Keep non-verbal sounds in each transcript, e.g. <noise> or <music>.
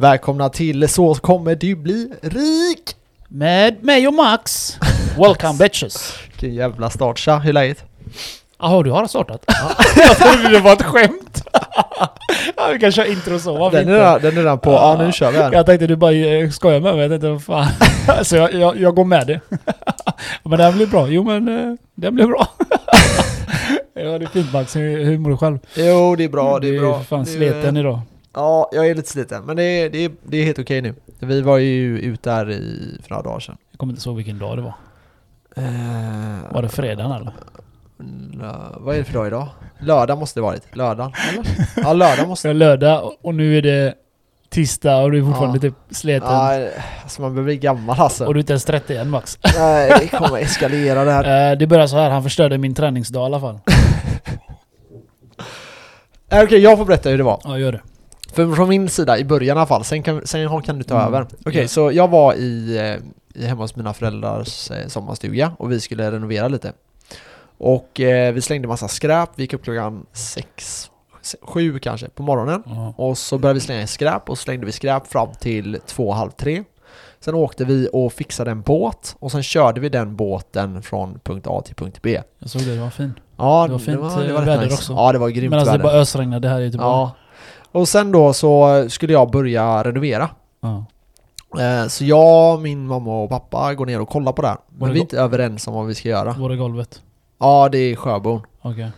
Välkomna till Så kommer du bli rik! Med mig och Max. Welcome <laughs> bitches. Vilken jävla start. Tja, hur är läget? Jaha, du har startat? <laughs> jag trodde det var ett skämt. <laughs> ja, vi kan köra intro så, varför Den är, inte? redan, den är redan på. Ja, nu kör vi här. Jag tänkte du bara eh, skojar med mig, jag tänkte fan. så jag, jag, jag går med det. men det här blir bra. Jo men eh, det blir bra. ja det är fint Max, hur, mår du själv? Jo, det är bra. Det är Du bra. fan Det är- sliten idag. Ja, jag är lite sliten. Men det är, det är, det är helt okej nu. Vi var ju ute där i, för några dagar sedan. Jag kommer inte ihåg vilken dag det var. Eh, Var det fredagen eller? lö- vad är det för dag idag? Lördag måste det varit. Lördag, eller? <laughs> Ja, lördag måste Så lördag och- nu är det tisdag och du är fortfarande Ja. typ sliten. Ja, alltså man börjar bli gammal alltså. Och du är inte ens 30 än Max. Nej, det kommer eskalera det här. <laughs> Eh, det börjar så här, han förstörde min träningsdag i alla fall. <laughs> Eh, Okej, jag får berätta hur det var. Ja, gör det. För från min sida i början i alla fall, sen kan, sen kan du ta Mm. över. Okej, Ja. så jag var i, eh, i hemma hos mina föräldrars eh, sommarstuga och vi skulle renovera lite. Och eh, vi slängde massa skräp, vi gick upp klockan sex, se- sju kanske på morgonen. Ja. Och så började vi slänga skräp och slängde vi skräp fram till två, halv tre. Sen åkte vi och fixade en båt och sen körde vi den båten från punkt A till punkt B. Jag såg det, det var fin. Ja, Det var fint, var, det eh, var rätt väder nice. också. Ja, det var grymt Men alltså det väder. bara ösregnade här i Göteborg. Ja. Och sen då så skulle jag börja renovera. Ja. Eh, Så jag, min mamma och pappa går ner och kollar på det här. Var Men det vi är go- inte överens om vad vi ska göra. Var det golvet? Ja, det är Sjöbon. Okej.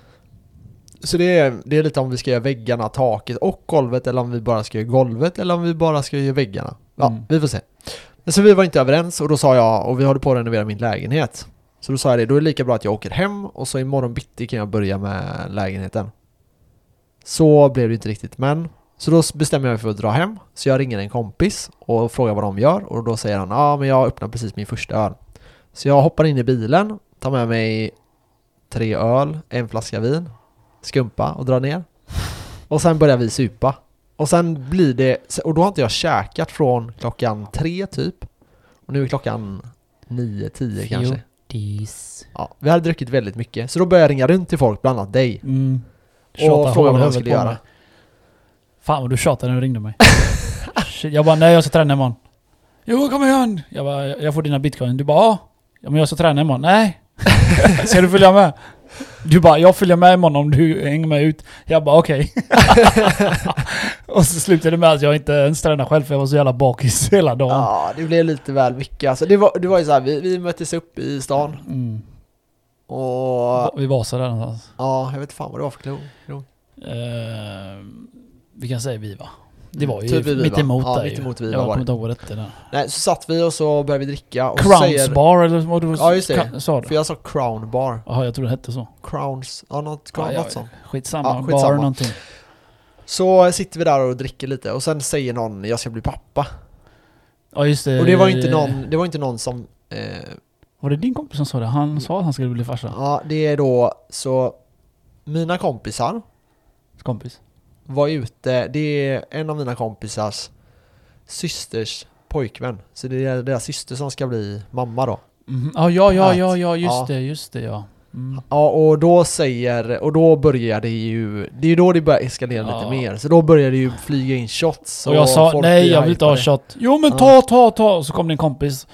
Så det är, det är lite om vi ska göra väggarna, taket och golvet eller om vi bara ska göra golvet eller om vi bara ska göra väggarna. Ja, Mm. vi får se. Men så vi var inte överens och då sa jag, och vi håller på att renovera min lägenhet. Så då sa jag det, då är det lika bra att jag åker hem och så imorgon bitti kan jag börja med lägenheten. Så blev det inte riktigt, men så då bestämmer jag mig för att dra hem. Så jag ringer en kompis och frågar vad de gör och då säger han ja ah, men jag öppnar precis min första öl. Så jag hoppar in i bilen, tar med mig tre öl, en flaska vin, skumpa och drar ner. Och sen börjar vi supa. Och sen blir det, och då har inte jag käkat från klockan tre typ. Och nu är klockan nio, tio kanske. Ja, vi hade druckit väldigt mycket. Så då började jag ringa runt till folk, bland annat dig. Mm. Och Tjata fråga hål vad huvudet skulle göra. mig. Fan vad du tjatade när du ringde mig. <laughs> Shit, jag bara nej jag ska träna imorgon. Jo kom igen! Jag bara jag får dina bitcoin. Du bara ja. Men jag ska träna imorgon. Nej. <laughs> ska du följa med? Du bara jag följer med imorgon om du hänger med ut. Jag bara okej. <laughs> och så slutade det med att jag inte ens tränade själv för jag var så jävla bakis hela dagen. Ja, det blev lite väl mycket. Alltså, det, var, det var ju så här, vi, vi möttes upp i stan. Mm. Och Vi var så där någonstans. ja, jag vet fan vad det var för krog. krog. Eh, vi kan säga vi va? Det var ju Typ vi, mitt emot Ja, dig. mitt emot vi, Jag kommer inte ihåg vad det där. Nej, så satt vi och så började vi dricka och Crowns säger... bar eller vad du Ja, just det. sa För du? jag sa Crown Bar. Jaha, jag tror det hette så. Crowns, ja något, crown, Ja, något sånt. skitsamma. Ja, skitsamma. Bar någonting. Så sitter vi där och dricker lite och sen säger någon jag ska bli pappa. Ja just det. Och det var ju inte någon, det var inte någon som... Eh, Var det din kompis som sa det? Han sa att han skulle bli farsa. ja, det är då så... Mina kompisar Kompis. var ute, det är en av mina kompisars systers pojkvän. Så det är deras syster som ska bli mamma då. Mhm. Ja, ja, ja, ja, ja, just Ja. det, just det ja. Mm. Ja, och då säger, och då börjar det ju, det är ju då det börjar eskalera Ja. lite mer. Så då börjar det ju flyga in shots. Och jag sa folk nej blir jag vill inte ha hypade. shot. Jo men ta, ta, ta! Och så kom din kompis.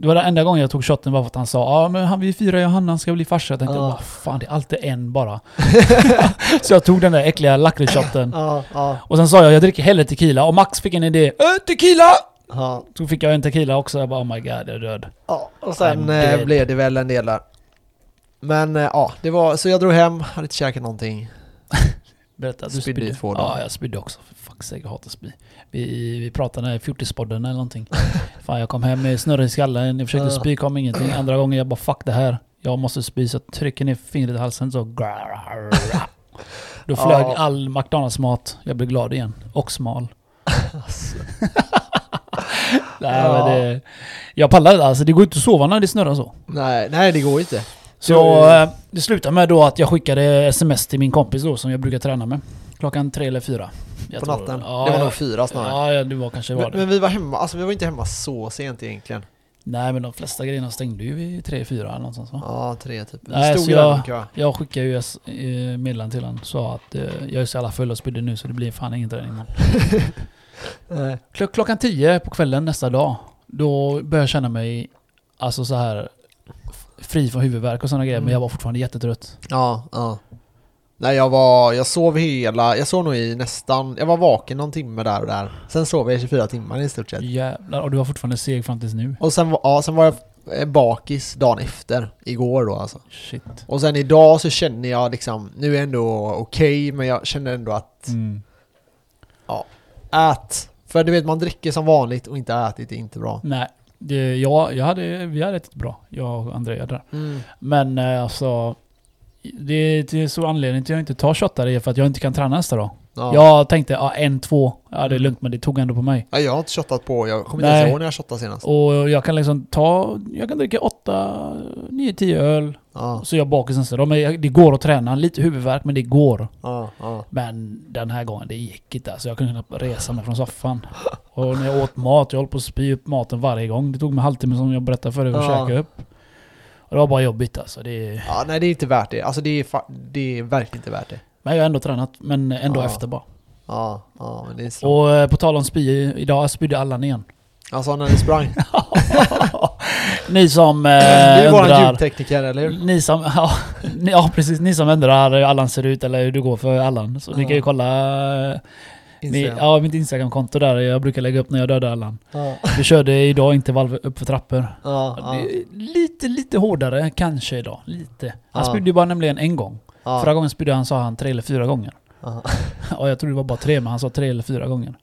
Det var den enda gången jag tog shotten bara för att han sa ja men han, vi firar Johanna, han ska bli farsa. Jag tänkte Ja. vad fan det är alltid en bara. <laughs> <laughs> så jag tog den där äckliga lakritsshotten. Ja, ja, Och sen sa jag jag dricker hellre tequila och Max fick en idé. Äh, tequila! ja. Så fick jag en tequila också. Jag bara oh my god jag är död. ja. Och sen eh, blev det väl en del där. Men eh, ja, det var, så jag drog hem, hade inte käkat någonting. <laughs> Berätta, du Spydde. Ja, jag spydde också. Hatar spy. Vi, vi pratade i fjortispodden eller någonting. <laughs> Fan, jag kom hem med snurr i skallen. Jag försökte spy, kom ingenting. Andra gången jag bara fuck det här. Jag måste spy, så jag trycker ner fingret i halsen så... <laughs> Då flög Ja. all McDonalds-mat. Jag blev glad igen. Och smal. Alltså. <laughs> Nej, Ja. men det, jag pallar inte. Alltså det går inte att sova när det snurrar så. Nej, nej det går inte. Så Jo. eh, det slutade med då att jag skickade sms till min kompis då som jag brukar träna med. Klockan tre eller fyra. Jag På tror- natten. Ja, det var jag- nog fyra snarare. Ja, det var kanske var men, det. men vi var hemma, alltså vi var inte hemma så sent egentligen. Nej men de flesta grejerna stängde ju vid tre, fyra eller någonstans va? Ja, tre typ. Vi Nej, så jag- kö. Jag skickade ju eh, meddelande till honom. Sa att eh, jag är så jävla full och spydde nu så det blir fan ingen träning imorgon. <laughs> Klockan 10 på kvällen nästa dag, då började jag känna mig alltså så här fri från huvudvärk och sådana grejer, men Mm. jag var fortfarande jättetrött. Ja, ja. Nej jag var, jag sov hela, jag sov nog i nästan, jag var vaken någon timme där och där. Sen sov jag i 24 timmar i stort sett. Jävlar, och du var fortfarande seg fram tills nu. Och sen, ja, sen var jag eh, bakis dagen efter, igår då alltså. Shit. Och sen idag så känner jag liksom, nu är jag ändå okej, men jag känner ändå att Mm. ät. För du vet, man dricker som vanligt och inte ätit är inte bra. Nej, det, jag, jag hade, vi hade ätit bra, jag och Andrea där. Mm. Men eh, alltså, det, är så anledningen till att jag inte tar shottare är för att jag inte kan träna nästa dag. Ja. Jag tänkte, ja en, två, ja det är lugnt men det tog ändå på mig. Ja, jag har inte shottat på, jag kommer inte Nej. ens ihåg när jag shottade senast. Och jag kan liksom ta, jag kan dricka åtta, nio, tio öl. Ja, Så jag bakis nästa dag. Men det går att träna. Lite huvudvärk men det går. ja, ja. Men den här gången, det gick inte alltså. Jag kunde knappt resa mig från soffan. Och när jag åt mat, jag höll på att spy upp maten varje gång. Det tog mig halvtimme som jag berättade för dig att Ja. käka upp. Och det var bara jobbigt alltså. Det, ja, nej det är inte värt det. Alltså det är, det är verkligen inte värt det. men jag har ändå tränat, men ändå Ja. efter bara. Ja, ja, men det är så. Och eh, på tal om spy, idag spydde Allan igen. Alltså när ni sprang. <laughs> ni som du eh, är våran ljudtekniker, eller hur? Ni som, <laughs> ja, ni, ja precis, ni som undrar hur Allan ser ut eller hur det går för Allan. Så ni Ja. kan ju kolla Instagram. ja, mitt Instagramkonto där jag brukar lägga upp när jag dödar Allan. Ja, Vi körde idag intervall upp för trappor. ja, är lite, lite hårdare kanske idag. Lite. Han Ja. spydde ju bara nämligen en gång. Förra gången spydde han sa han tre eller fyra gånger. ja, <laughs> Ja, jag tror det var bara tre men han sa tre eller fyra gånger.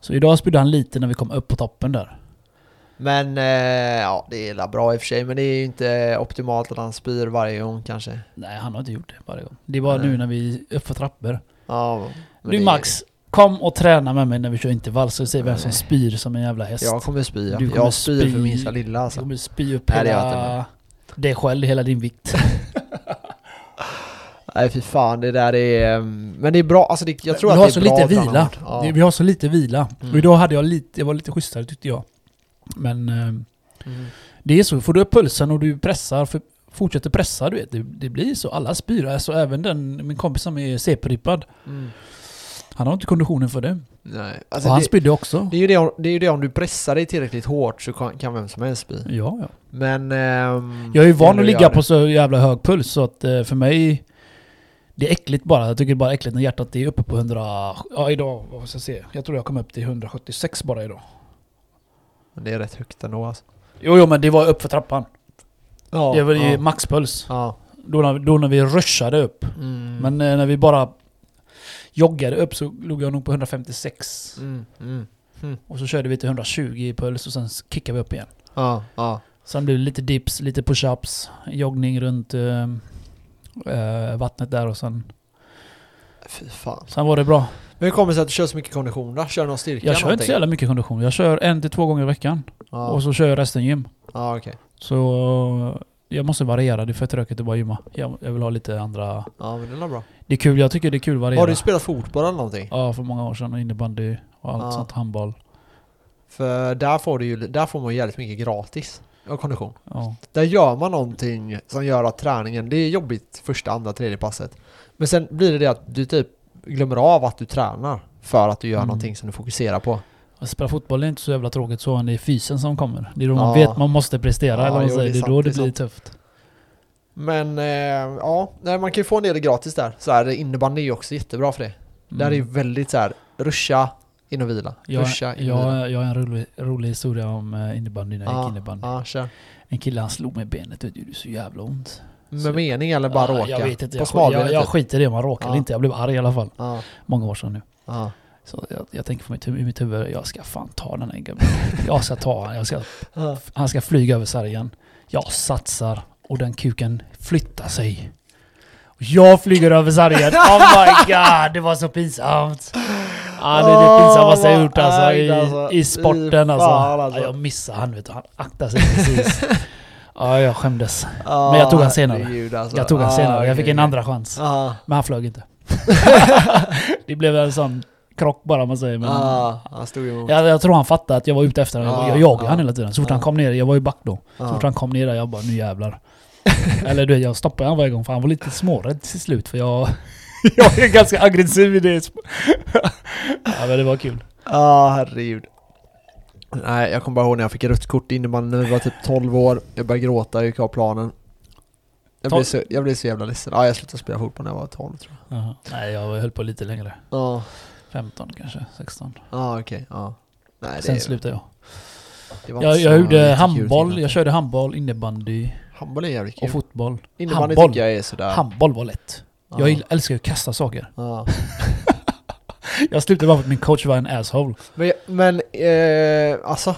Så idag spydde han lite när vi kom upp på toppen där. Men, eh, ja det är bra i och för sig, men det är ju inte optimalt att han spyr varje gång kanske. Nej han har inte gjort det varje gång. Det var Nej. nu när vi upp för trappor. Ja, Du Max, kom och träna med mig när vi kör intervall så ser vi vem som spyr som en jävla häst. Jag kommer spy, ja. Du kommer Jag spyr för spy. minsta lilla Du alltså. kommer spy upp Nej, hela... dig själv, hela din vikt. <laughs> Nej fy fan, det där är... mm, Men det är bra, alltså det, jag tror vi att det är så bra lite vila. Ja. Vi har så lite vila. Mm. Och idag hade jag lite, jag var lite schysstare tyckte jag. Men eh, Mm. det är så, får du upp pulsen och du pressar, för, fortsätter pressa du vet, det, det blir så. Alla spyr. Alltså även den, min kompis som är CP-rippad, Mm. Han har inte konditionen för det. Nej, och alltså han det, spydde också. det, är ju det, om- det är ju det om du pressar dig tillräckligt hårt så kan, kan vem som helst spy. Ja, ja. Men... ehm, Jag är ju van att ligga på så jävla hög puls så att eh, för mig det är äckligt bara. Jag tycker det är bara äckligt när hjärtat är uppe på 100... Ja idag, vad ska jag se? Jag tror jag kom upp till 176 bara idag. Men det är rätt högt ändå alltså. Jo, jo men det var upp för trappan. Ja, det var ju ja, maxpuls. ja. Då när, då när vi rushade upp. Mm. Men eh, när vi bara joggade upp så låg jag nog på 156. Mm, mm. Och så körde vi till 120 i puls och sen kickade vi upp igen. Ja, ja. Sen blev det lite dips, lite push-ups, joggning runt eh, eh, vattnet där och sen... Fy fan. Sen var det bra. Men hur kommer det sig att du kör så mycket kondition då? Kör du någon styrka Jag kör inte någonting? så jävla mycket kondition. Jag kör en till två gånger i veckan. Ja, Och så kör jag resten gym. ja okej. Så jag måste variera. Det är för tråkigt att bara gymma. Jag, jag vill ha lite andra... Ja men det är bra. Det är kul. Jag tycker det är kul att variera. Har du spelat fotboll eller någonting? Ja, för många år sedan. och Innebandy och allt Ja. sånt. Handboll. För där får, du ju, där får man ju jävligt mycket gratis av kondition. Ja. Där gör man någonting som gör att träningen, det är jobbigt första, andra, tredje passet. Men sen blir det det att du typ glömmer av att du tränar för att du gör Mm. någonting som du fokuserar på. Att spela fotboll är inte så jävla tråkigt så. Det är fysen som kommer. Det är då man Ja. vet man måste prestera. Ja, eller vad man säger. det är då det blir tufft. Men eh, ja, nej, man kan ju få en del gratis där. Så här, innebandy är ju också jättebra för det. Där är ju Mm. väldigt så här, ruscha, in och vila. jag, Ruscha, in och vila. jag, jag har en rolig, rolig historia om eh, innebandy när jag Ja, gick innebandy. Ja, kör. En kille han slog mig i benet. Det gjorde så jävla ont. Med Så- mening eller bara Ja, råka? Jag vet inte. På Jag, jag, jag typ? skiter i om man råkar Ja. eller inte. Jag blev arg i alla fall. Ja, Många år sedan nu. ja, Så jag, jag tänker på mitt, i mitt huvud, jag ska fan ta den här gubben. Jag ska ta honom. Jag ska, <laughs> han ska flyga över sargen. Jag satsar och den kuken flyttar sig. Och Jag flyger över sargen. Oh my <laughs> god, det var så pinsamt. Ja, det är det pinsammaste jag gjort alltså, i, alltså. i sporten alltså. alltså. Ja, jag missade han vet du. Han aktade sig precis. <laughs> Ja, jag skämdes. Men jag tog han senare. alltså. Jag tog han senare. Jag fick en andra chans. Men han flög inte. <laughs> det blev en sån krock bara man säger. Men ja, han stod emot. jag, jag tror han fattade att jag var ute efter honom. Ja, jag jagade ja. han hela tiden. Så fort han kom ner, jag var ju back då. Så fort han kom ner där, jag bara nu jävlar. <laughs> Eller du jag stoppade han varje gång för han var lite smårädd till slut för jag... <laughs> jag är ganska aggressiv i det. <laughs> ja men det var kul. Ja, herregud. Nej, jag kommer bara ihåg när jag fick rött kort innebandy när vi var typ 12 år. Jag började gråta, jag gick av planen. Jag blev, så, jag blev så jävla ledsen. Ja, jag slutade spela fotboll när jag var 12 tror jag. Jaha. Nej, jag höll på lite längre. Ja, 15 kanske, 16. ja okej. ja. Nej, det, Sen slutade jag. Jag, jag gjorde handboll, jag körde handboll, innebandy Handboll är jävligt och kul. fotboll. Innebandy handboll. tycker jag är sådär. Handboll var lätt. ja. Jag älskar ju att kasta saker. Ja. <laughs> Jag slutade bara för att min coach var en asshole. Men, men eh, alltså,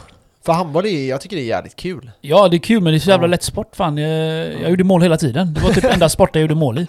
för handboll är, jag tycker det är jävligt kul. Ja, det är kul men det är så jävla Ja. lätt sport fan. Jag, jag gjorde mål hela tiden. Det var typ enda <laughs> sporten jag gjorde mål i.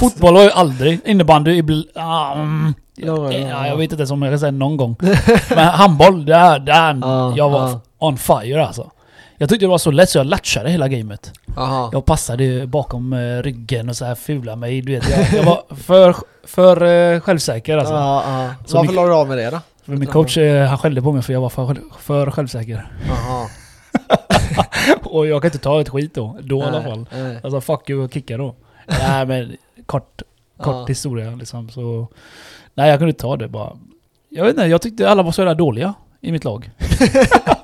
Fotboll var jag aldrig. Innebandy ibland... Ah, mm, Ja, men, ja, jag vet inte ens om jag kan säga någon gång. <laughs> Men handboll, där, där Ja, jag var ja. on fire alltså. Jag tyckte det var så lätt så jag latchade hela gamet. Aha. Jag passade bakom eh, ryggen och så här fula mig. Du vet, jag, jag var för, för eh, självsäker alltså. Ja. Så Varför la du av med det då? För min coach eh, han skällde på mig för jag var för, för självsäker. Aha. <laughs> Och jag kan inte ta ett skit då. Då i alla Nej, fall. nej. Alltså fuck you och kicka då. Nej men kort, kort historia liksom så... Nej jag kunde inte ta det bara. Jag vet inte, jag tyckte alla var så jävla dåliga i mitt lag. <laughs>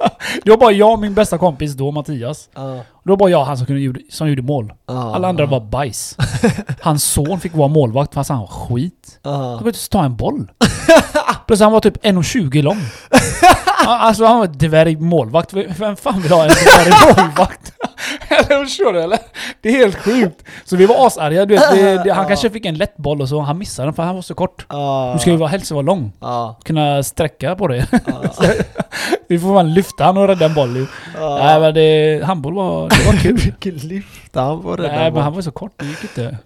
det var bara jag och min bästa kompis då, Mattias. Ja, Det var bara jag han som, kunde, som gjorde mål. ja, Alla andra var bajs. <laughs> Hans son fick vara målvakt fast han var skit. Ja. Han kunde inte ta en boll. <laughs> Plus han var typ 1,20 lång. <laughs> Alltså han var dvärgmålvakt. Vem fan vill ha en dvärgmålvakt? <laughs> eller förstår du eller? Det är helt sjukt. Så vi var asarga. Du vet, det, det, han <laughs> kanske fick en lätt boll och så han missade den för han var så kort. Du ska ju vara, helst vara lång. Kunna sträcka på det. Ja. <laughs> vi får man lyfta han och rädda en boll ju. Nej men det, handboll var, det var kul. Vilken lyft han var rädd Nej men han var så kort, det gick inte.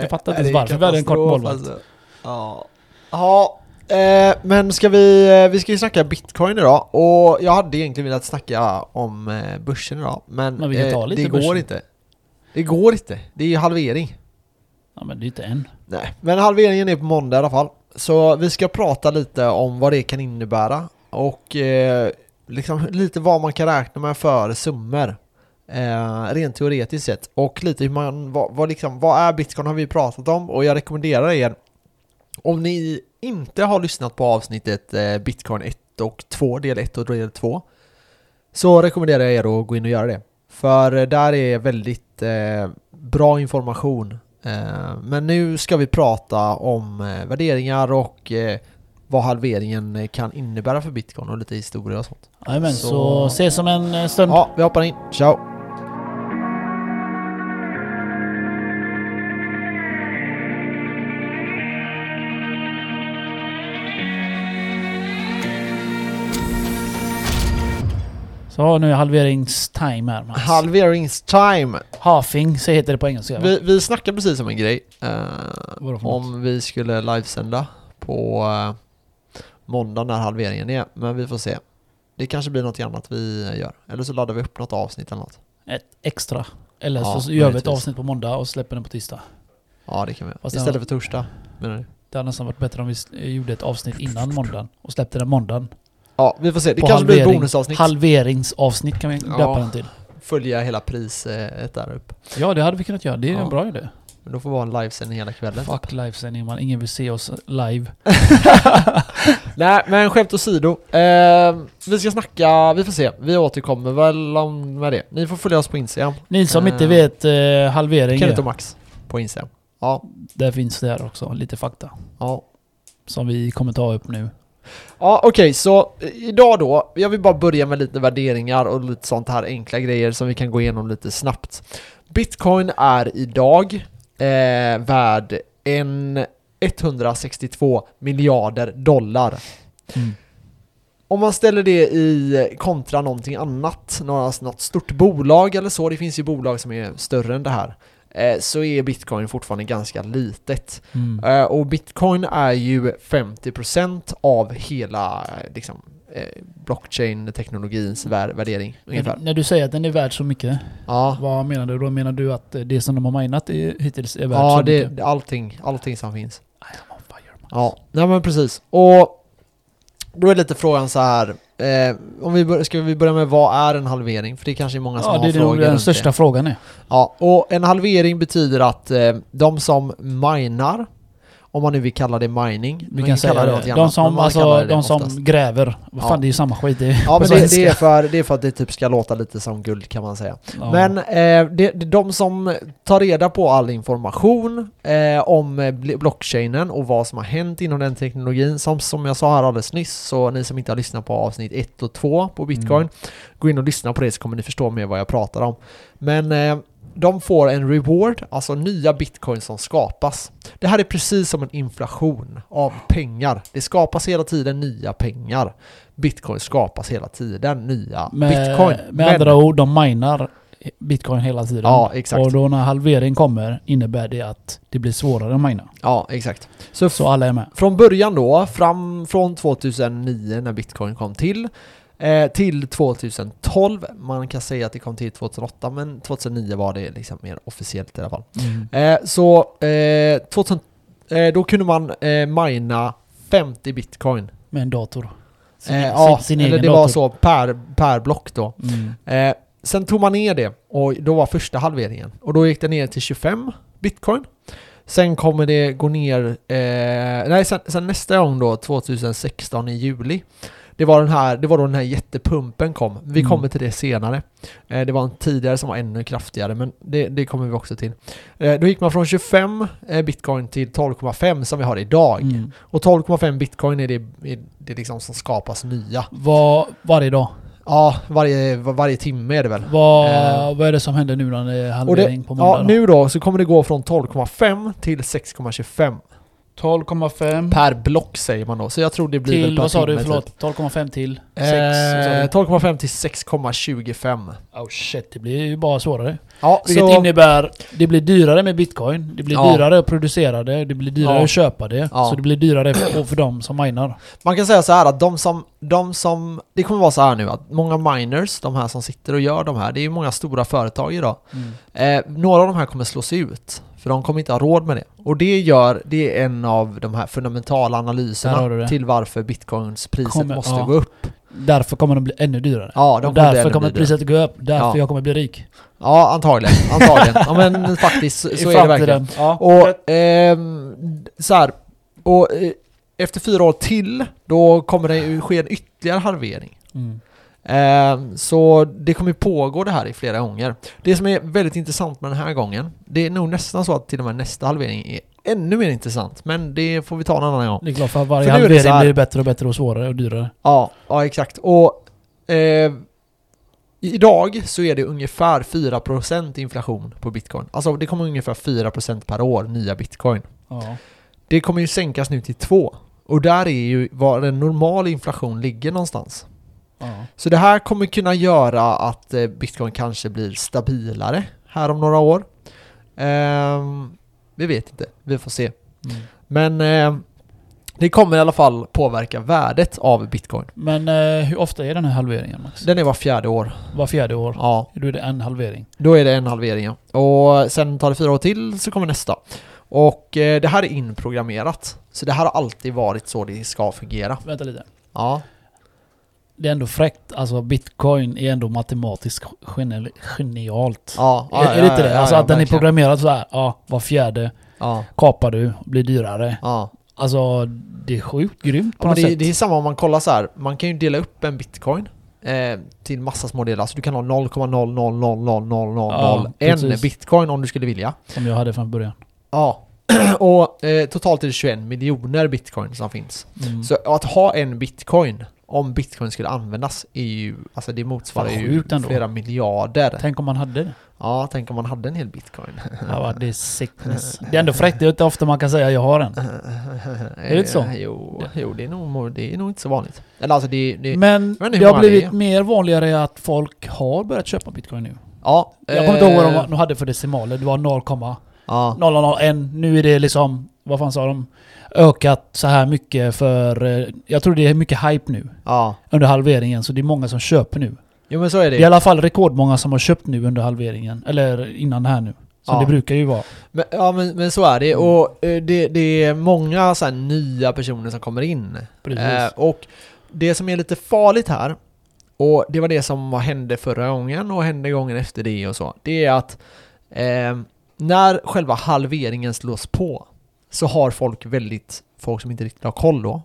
jag fattar inte ens varför vi hade en kort målvakt. Alltså. Ja. Ja. Eh, men ska vi, eh, vi ska ju snacka bitcoin idag och jag hade egentligen velat snacka om eh, börsen idag men, Men vi kan ta lite det börsen. går inte. Det går inte. Det är ju halvering. Ja men det är inte än. Nej, men halveringen är på måndag i alla fall. Så vi ska prata lite om vad det kan innebära och eh, liksom lite vad man kan räkna med för summor. Eh, rent teoretiskt sett. Och lite hur man, vad, vad, liksom, vad är bitcoin har vi pratat om och jag rekommenderar er om ni inte har lyssnat på avsnittet eh, bitcoin 1 och 2, del 1 och del 2 så rekommenderar jag er att gå in och göra det. För eh, där är väldigt eh, bra information Eh, Men nu ska vi prata om eh, värderingar och vad halveringen kan innebära för bitcoin och lite historia och sånt. Jajamän, Så- så ses om en stund. Ja, vi hoppar in. Ciao! Så nu är halveringstime här. Mats. Halveringstime! Halving, så heter det på engelska. Vi, vi snackade precis om en grej. eh, om vi skulle livesända på uh, måndag när halveringen är. Men vi får se. Det kanske blir något annat vi eh, gör. Eller så laddar vi upp något avsnitt eller något. Ett extra. Eller Ja, så gör vi ett avsnitt på måndag och släpper den på tisdag. Ja, det kan vi göra. Fast Istället för torsdag. Menar du? Det hade nästan varit bättre om vi gjorde ett avsnitt innan måndagen och släppte den måndagen. Ja, vi får se. Det kanske blir ett bonusavsnitt. Halveringsavsnitt kan vi Ja. döpa den till. Följa hela priset där uppe. Ja, det hade vi kunnat göra. Det är Ja. en bra idé. Men då får vi ha en livesändning hela kvällen. Fuck livesändning man. Ingen vill se oss live. <laughs> Nej, men skämt åsido. Eh, vi ska snacka, vi får se. Vi återkommer väl om med det. Ni får följa oss på Instagram. Ni som Eh, inte vet eh, halvering, Kenneth och Max på Instagram. Ja, där finns det här också lite fakta. ja. Som vi kommer ta upp nu. Ja okej, så eh, idag då, jag vill bara börja med lite värderingar och lite sånt här enkla grejer som vi kan gå igenom lite snabbt. Bitcoin är idag eh, värd en 162 miljarder dollar. Mm. Om man ställer det i kontra någonting annat, något stort bolag eller så, det finns ju bolag som är större än det här, så är bitcoin fortfarande ganska litet. Mm. Eh, Och bitcoin är ju 50% av hela eh, liksom, eh, blockchain-teknologins vär- värdering ungefär. När, du säger att den är värd så mycket, Ja, vad menar du då? Menar du att eh, det som de har minat är, hittills är värt så ja mycket? det, det, allting, allting som finns. I am on fire, man. Ja, nej men precis. Och då är lite frågan så här. Eh, om vi bör, ska vi börja med vad är en halvering? För det är kanske är många som Ja, har det är frågor nog den största det. frågan är. Ja, och en halvering betyder att eh, de som minar Om man nu vill kalla det mining. Vi kan säga det. De som, alltså, de som gräver. Vad fan, Ja. det är ju samma skit. Det Ja men det, det, är för, det är för att det typ ska låta lite som guld kan man säga. Ja. Men eh, det, de som tar reda på all information eh, om eh, bl- blockchainen och vad som har hänt inom den teknologin, som, som jag sa här alldeles nyss, så ni som inte har lyssnat på avsnitt 1 och 2 på bitcoin, Mm. gå in och lyssna på det så kommer ni förstå mer vad jag pratar om. Men eh, de får en reward, alltså nya bitcoin som skapas. Det här är precis som en inflation av pengar. Det skapas hela tiden nya pengar. Bitcoin skapas hela tiden nya med, bitcoin. med andra ord, de minar bitcoin hela tiden. Ja, exakt. Och då när halvering kommer innebär det att det blir svårare att mina. Ja, exakt. Så, Så alla är med. från början då, fram från 2009 när bitcoin kom till, till 2012, man kan säga att det kom till 2008, men 2009 var det liksom mer officiellt i alla fall. Mm. Eh, så eh, 2000, eh, då kunde man eh, mina 50 bitcoin. Med en dator. Sin, Eh, ja, sin eller det dator. var så per, per block då. Mm. Eh, sen tog man ner det och då var första halveringen. Och då gick det ner till 25 bitcoin. Sen kommer det gå ner, eh, nej sen, sen nästa gång då, 2016 i juli. Det var, den här, det var då den här jättepumpen kom. Vi Mm. kommer till det senare. Eh, det var en tidigare som var ännu kraftigare, men det, det kommer vi också till. Eh, då gick man från 25 eh, bitcoin till 12,5 som vi har idag. Mm. Och 12,5 bitcoin är det, är det liksom som skapas nya. Var, varje dag. Ja, varje, varje timme är det väl. Vad, Eh. vad är det som händer nu när det är halvering det, på måndag? ja, nu då så kommer det gå från 12,5 till 6,25 12,5 per block säger man då. Så jag tror det blir väl till, per vad sa du, förlåt? 12,5 till? Typ. 6? Eh, 12,5 till 6,25. Oh shit, det blir ju bara svårare. Ja, Vilket så, innebär, det blir dyrare med bitcoin, det blir Ja. dyrare att producera det, det blir dyrare Ja. att köpa det. Så det blir dyrare för, för de som minar. man kan säga så här att de som, de som, det kommer vara så här nu att många miners, de här som sitter och gör de här, det är ju många stora företag idag. Eh, några av de här kommer slås ut, för de kommer inte ha råd med det. Och det gör, det är en av de här fundamentala analyserna till varför bitcoins priset Kommer- måste ja. gå upp. Därför kommer de bli ännu dyrare. Ja, de kommer därför kommer priset gå upp, därför Ja. jag kommer bli rik. Ja, antagligen. <laughs> Antagligen. ja, men faktiskt så, så är det verkligen. Ja. Och ehm, så här, och eh, efter fyra år till, då kommer det ske en ytterligare halvering. Mm. Ehm, så det kommer pågå det här i flera gånger. Det som är väldigt intressant med den här gången, det är nog nästan så att till och med nästa halvering är ännu mer intressant. Men det får vi ta en annan gång. Det är klart, för varje För halvering här- blir bättre och bättre och svårare och dyrare. Ja, ja exakt. Och eh, idag så är det ungefär 4% inflation på bitcoin. Alltså det kommer ungefär 4% per år nya bitcoin. Ja. Det kommer ju sänkas nu till 2. Och där är ju var en normal inflation ligger någonstans. Ja. Så det här kommer kunna göra att eh, bitcoin kanske blir stabilare här om några år. Ehm, vi vet inte, vi får se. Mm. Men eh, det kommer i alla fall påverka värdet av bitcoin. Men eh, hur ofta är den här halveringen Max? Den är var fjärde år. Var fjärde år? Ja, Då är det en halvering. då är det en halvering. ja. Och sen tar det fyra år till så kommer nästa. Och eh, det här är inprogrammerat. Så det här har alltid varit så det ska fungera. Vänta lite. Ja, Det är ändå fräckt. Alltså bitcoin är ändå matematiskt geni- genialt. ja, är, är det inte det? alltså att den är programmerad så här. Ja, var fjärde Ja, kapar du, blir dyrare. ja. Alltså det är sjukt grymt på Ja, något det, sätt. det är samma om man kollar så här. man kan ju dela upp en bitcoin eh, till massa små delar. Så du kan ha 0,0000000 Ja, en precis. bitcoin om du skulle vilja. Som jag hade från början. Ja, <clears throat> och eh, totalt är det 21 miljoner bitcoin som finns. Mm. Så att ha en bitcoin, om bitcoin skulle användas, är ju, alltså det motsvarar Fan, ju flera miljarder. Tänk om man hade det. Ja, tänk om man hade en hel bitcoin. Ja, det är sickness. Det är ändå fräckt. Det är inte ofta man kan säga jag har en. är det inte så? Jo, jo det, är nog, det är nog inte så vanligt. Eller alltså det, det Men det har blivit är. mer vanligare att folk har börjat köpa bitcoin nu. ja. Jag kommer inte ihåg vad de eh, de hade för decimaler. Det var 0,001. Ja, Nu är det liksom, vad fan sa de? Ökat så här mycket för... eh, Jag tror det är mycket hype nu. ja. Under halveringen. Så det är många som köper nu. Jo men så är det Det är i alla fall rekordmånga som har köpt nu under halveringen. Eller innan det här nu. Som Ja. det brukar ju vara. Men, ja men, men så är det. Mm. Och eh, det, det är många så nya personer som kommer in. Precis. Eh, och det som är lite farligt här, och det var det som hände förra gången och hände gången efter det och så, det är att eh, när själva halveringen slås på så har folk väldigt, folk som inte riktigt har koll då,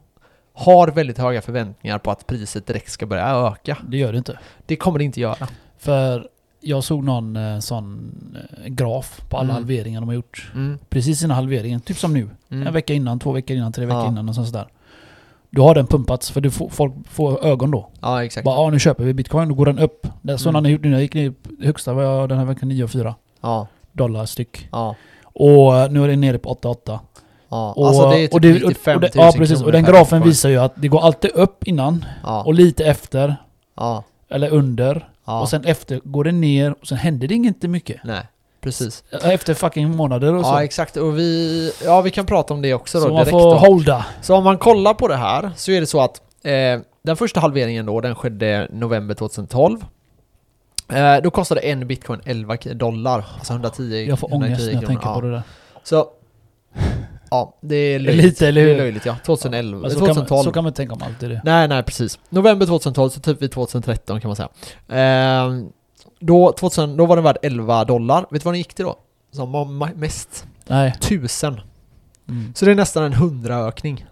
har väldigt höga förväntningar på att priset direkt ska börja öka. Det gör det inte. Det kommer det inte göra. För jag såg någon eh, sån eh, graf på alla Mm. halveringar de har gjort. Mm. Precis innan halveringen, typ som nu. Mm. En vecka innan, två veckor innan, tre veckor Ja. innan och sånt där. Då har den pumpats för du får, folk får ögon då. Ja, exakt. Bara ah, nu köper vi bitcoin, då går den upp. Det är så Mm. den har gjort nu. Jag gick ner högsta var jag den här veckan 9 och 4 Ja, dollar styck. ja, Och eh, nu är det nere på 8,8. Ja. Och, alltså det är typ och det- 95 och 000 det, Ja precis, och den grafen bitcoin. visar ju att det går alltid upp innan Ja, och lite efter. ja, Eller under. ja. Och sen efter går det ner och sen händer det inte mycket. Nej, precis. Efter fucking månader och så. Ja, exakt. Och vi, ja, vi kan prata om det också då så man direkt. får Då. holda. Så om man kollar på det här så är det så att eh, den första halveringen då, den skedde november 2012. Eh, då kostade en bitcoin 11 k- dollar, alltså 110 Jag får 110 ångest när jag tänker på det där. Så, ja, det är löjligt. Lite, eller Det är hur? löjligt ja. 2011, Men så, kan man, 2012. så kan man tänka om allt det. Nej, nej precis. November 2012, så typ vid 2013 kan man säga. Eh, då, 2000, då var den värd 11 dollar. Vet du vad den gick till då? Som var mest? Nej. 1000. Mm. Så det är nästan en 100-ökning.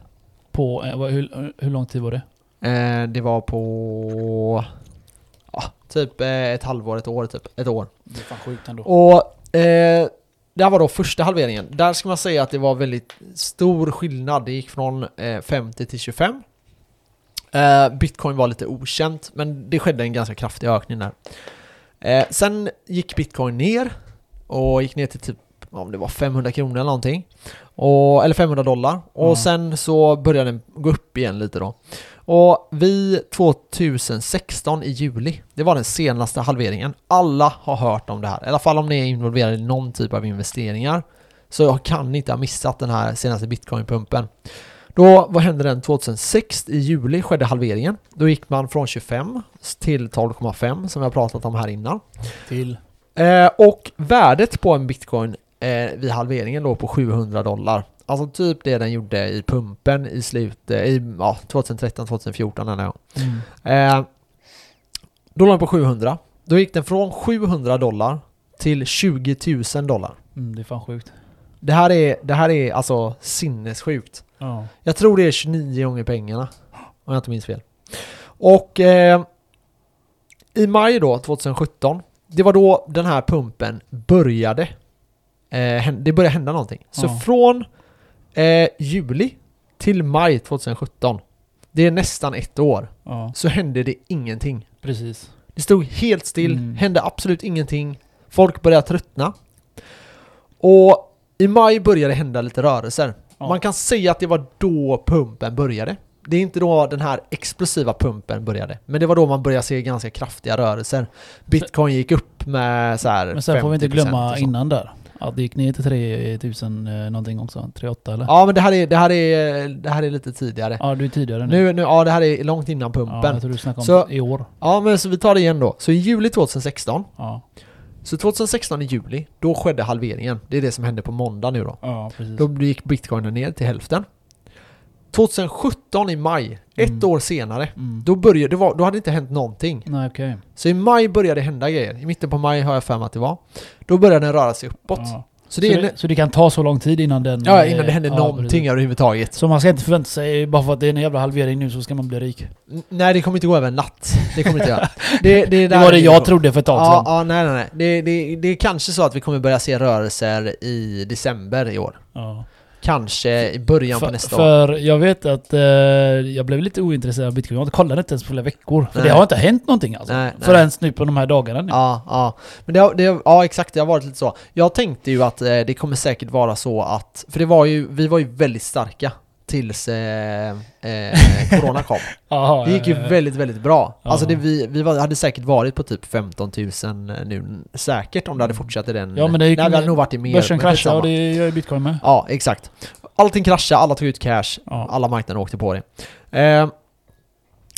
På, eh, hur, hur lång tid var det? Eh, det var på... Ja, typ eh, ett halvår, ett år, typ. Ett år. Det är fan sjukt ändå. Och eh, det här var då första halveringen. Där ska man säga att det var väldigt stor skillnad. Det gick från eh, 50 till 25. Eh, Bitcoin var lite okänt, men det skedde en ganska kraftig ökning där. Eh, sen gick Bitcoin ner och gick ner till typ om det var 500 kronor eller någonting. Och, eller 500 dollar. Och Ja. sen så började den gå upp igen lite då. Och vid 2016 i juli, det var den senaste halveringen. Alla har hört om det här. I alla fall om ni är involverade i någon typ av investeringar. Så kan ni inte ha missat den här senaste bitcoin-pumpen. Då, vad hände den 2006? I juli skedde halveringen. Då gick man från 25 till 12,5 som vi har pratat om här innan. Till? Eh, och värdet på en bitcoin eh, vid halveringen låg på 700 dollar. Alltså typ det den gjorde i pumpen i slutet, i ja, 2013-2014 den här gången. Mm. Eh, då låg den på 700. Då gick den från 700 dollar till 20 000 dollar. Mm, det är fan sjukt. Det här är, det här är alltså sinnessjukt. Ja. Jag tror det är 29 gånger pengarna. Om jag inte minns fel. Och eh, i maj då, 2017, det var då den här pumpen började. Eh, det började hända någonting. Så Ja. från eh, juli till maj 2017, det är nästan ett år, ja, så hände det ingenting. precis. Det stod helt still, Mm. hände absolut ingenting. Folk började tröttna. Och i maj började det hända lite rörelser. Ja. Man kan säga att det var då pumpen började. Det är inte då den här explosiva pumpen började. Men det var då man började se ganska kraftiga rörelser. Bitcoin gick upp med så här Men sen får vi inte 50% glömma innan där. Att det gick ner till 3000 eh, någonting också. 38 eller? Ja men det här är, det här är, det här är lite tidigare. Ja, du är tidigare nu. Nu, nu, ja det här är långt innan ja, pumpen. jag tror du snackade om Så- i år. Ja men så vi tar det igen då. Så i juli 2016 Ja, Så 2016 i juli, då skedde halveringen. Det är det som hände på måndag nu då. ja precis. Då gick bitcoinen ner till hälften. 2017 i maj, ett Mm. år senare, Mm. då började, det var, då hade det inte hänt någonting. Nej okej. Så i maj började det hända grejer. I mitten på maj har jag för mig att det var. Då började den röra sig uppåt. Ja. Så det så, det, så det kan ta så lång tid innan den... ja, eh, innan det händer ja, någonting överhuvudtaget. Så man ska inte förvänta sig, bara för att det är en jävla halvering nu så ska man bli rik. N- Nej, det kommer inte gå över en natt. Det kommer inte göra. Det, det, <laughs> Det var det jag trodde för ett tag Ja, sedan. ja, nej, nej, nej. Det, det, det är kanske så att vi kommer börja se rörelser i december i år. Ja. Kanske i början på För, nästa år. för jag vet att eh, jag blev lite ointresserad av bitcoin. Jag kollade inte ens på flera veckor. För Nej. det har inte hänt någonting alltså. Nej. Förrän nu på de här dagarna nu. Ja, ja. Men det, det, ja exakt, det har varit lite så. Jag tänkte ju att eh, det kommer säkert vara så att, för det var ju, vi var ju väldigt starka tills eh, eh, <laughs> Corona kom. Aha, Det gick ju eh, väldigt, väldigt bra. Ja. Alltså det, vi, vi var, hade säkert varit på typ 15 000 nu, säkert om det hade fortsatt i den... Ja, men det gick- Nej, hade nog varit i mer. Börsen kraschade och det gör ju bitcoin med. Ja, exakt. Allting kraschade, alla tog ut cash, Ja. alla marknader åkte på det. Eh,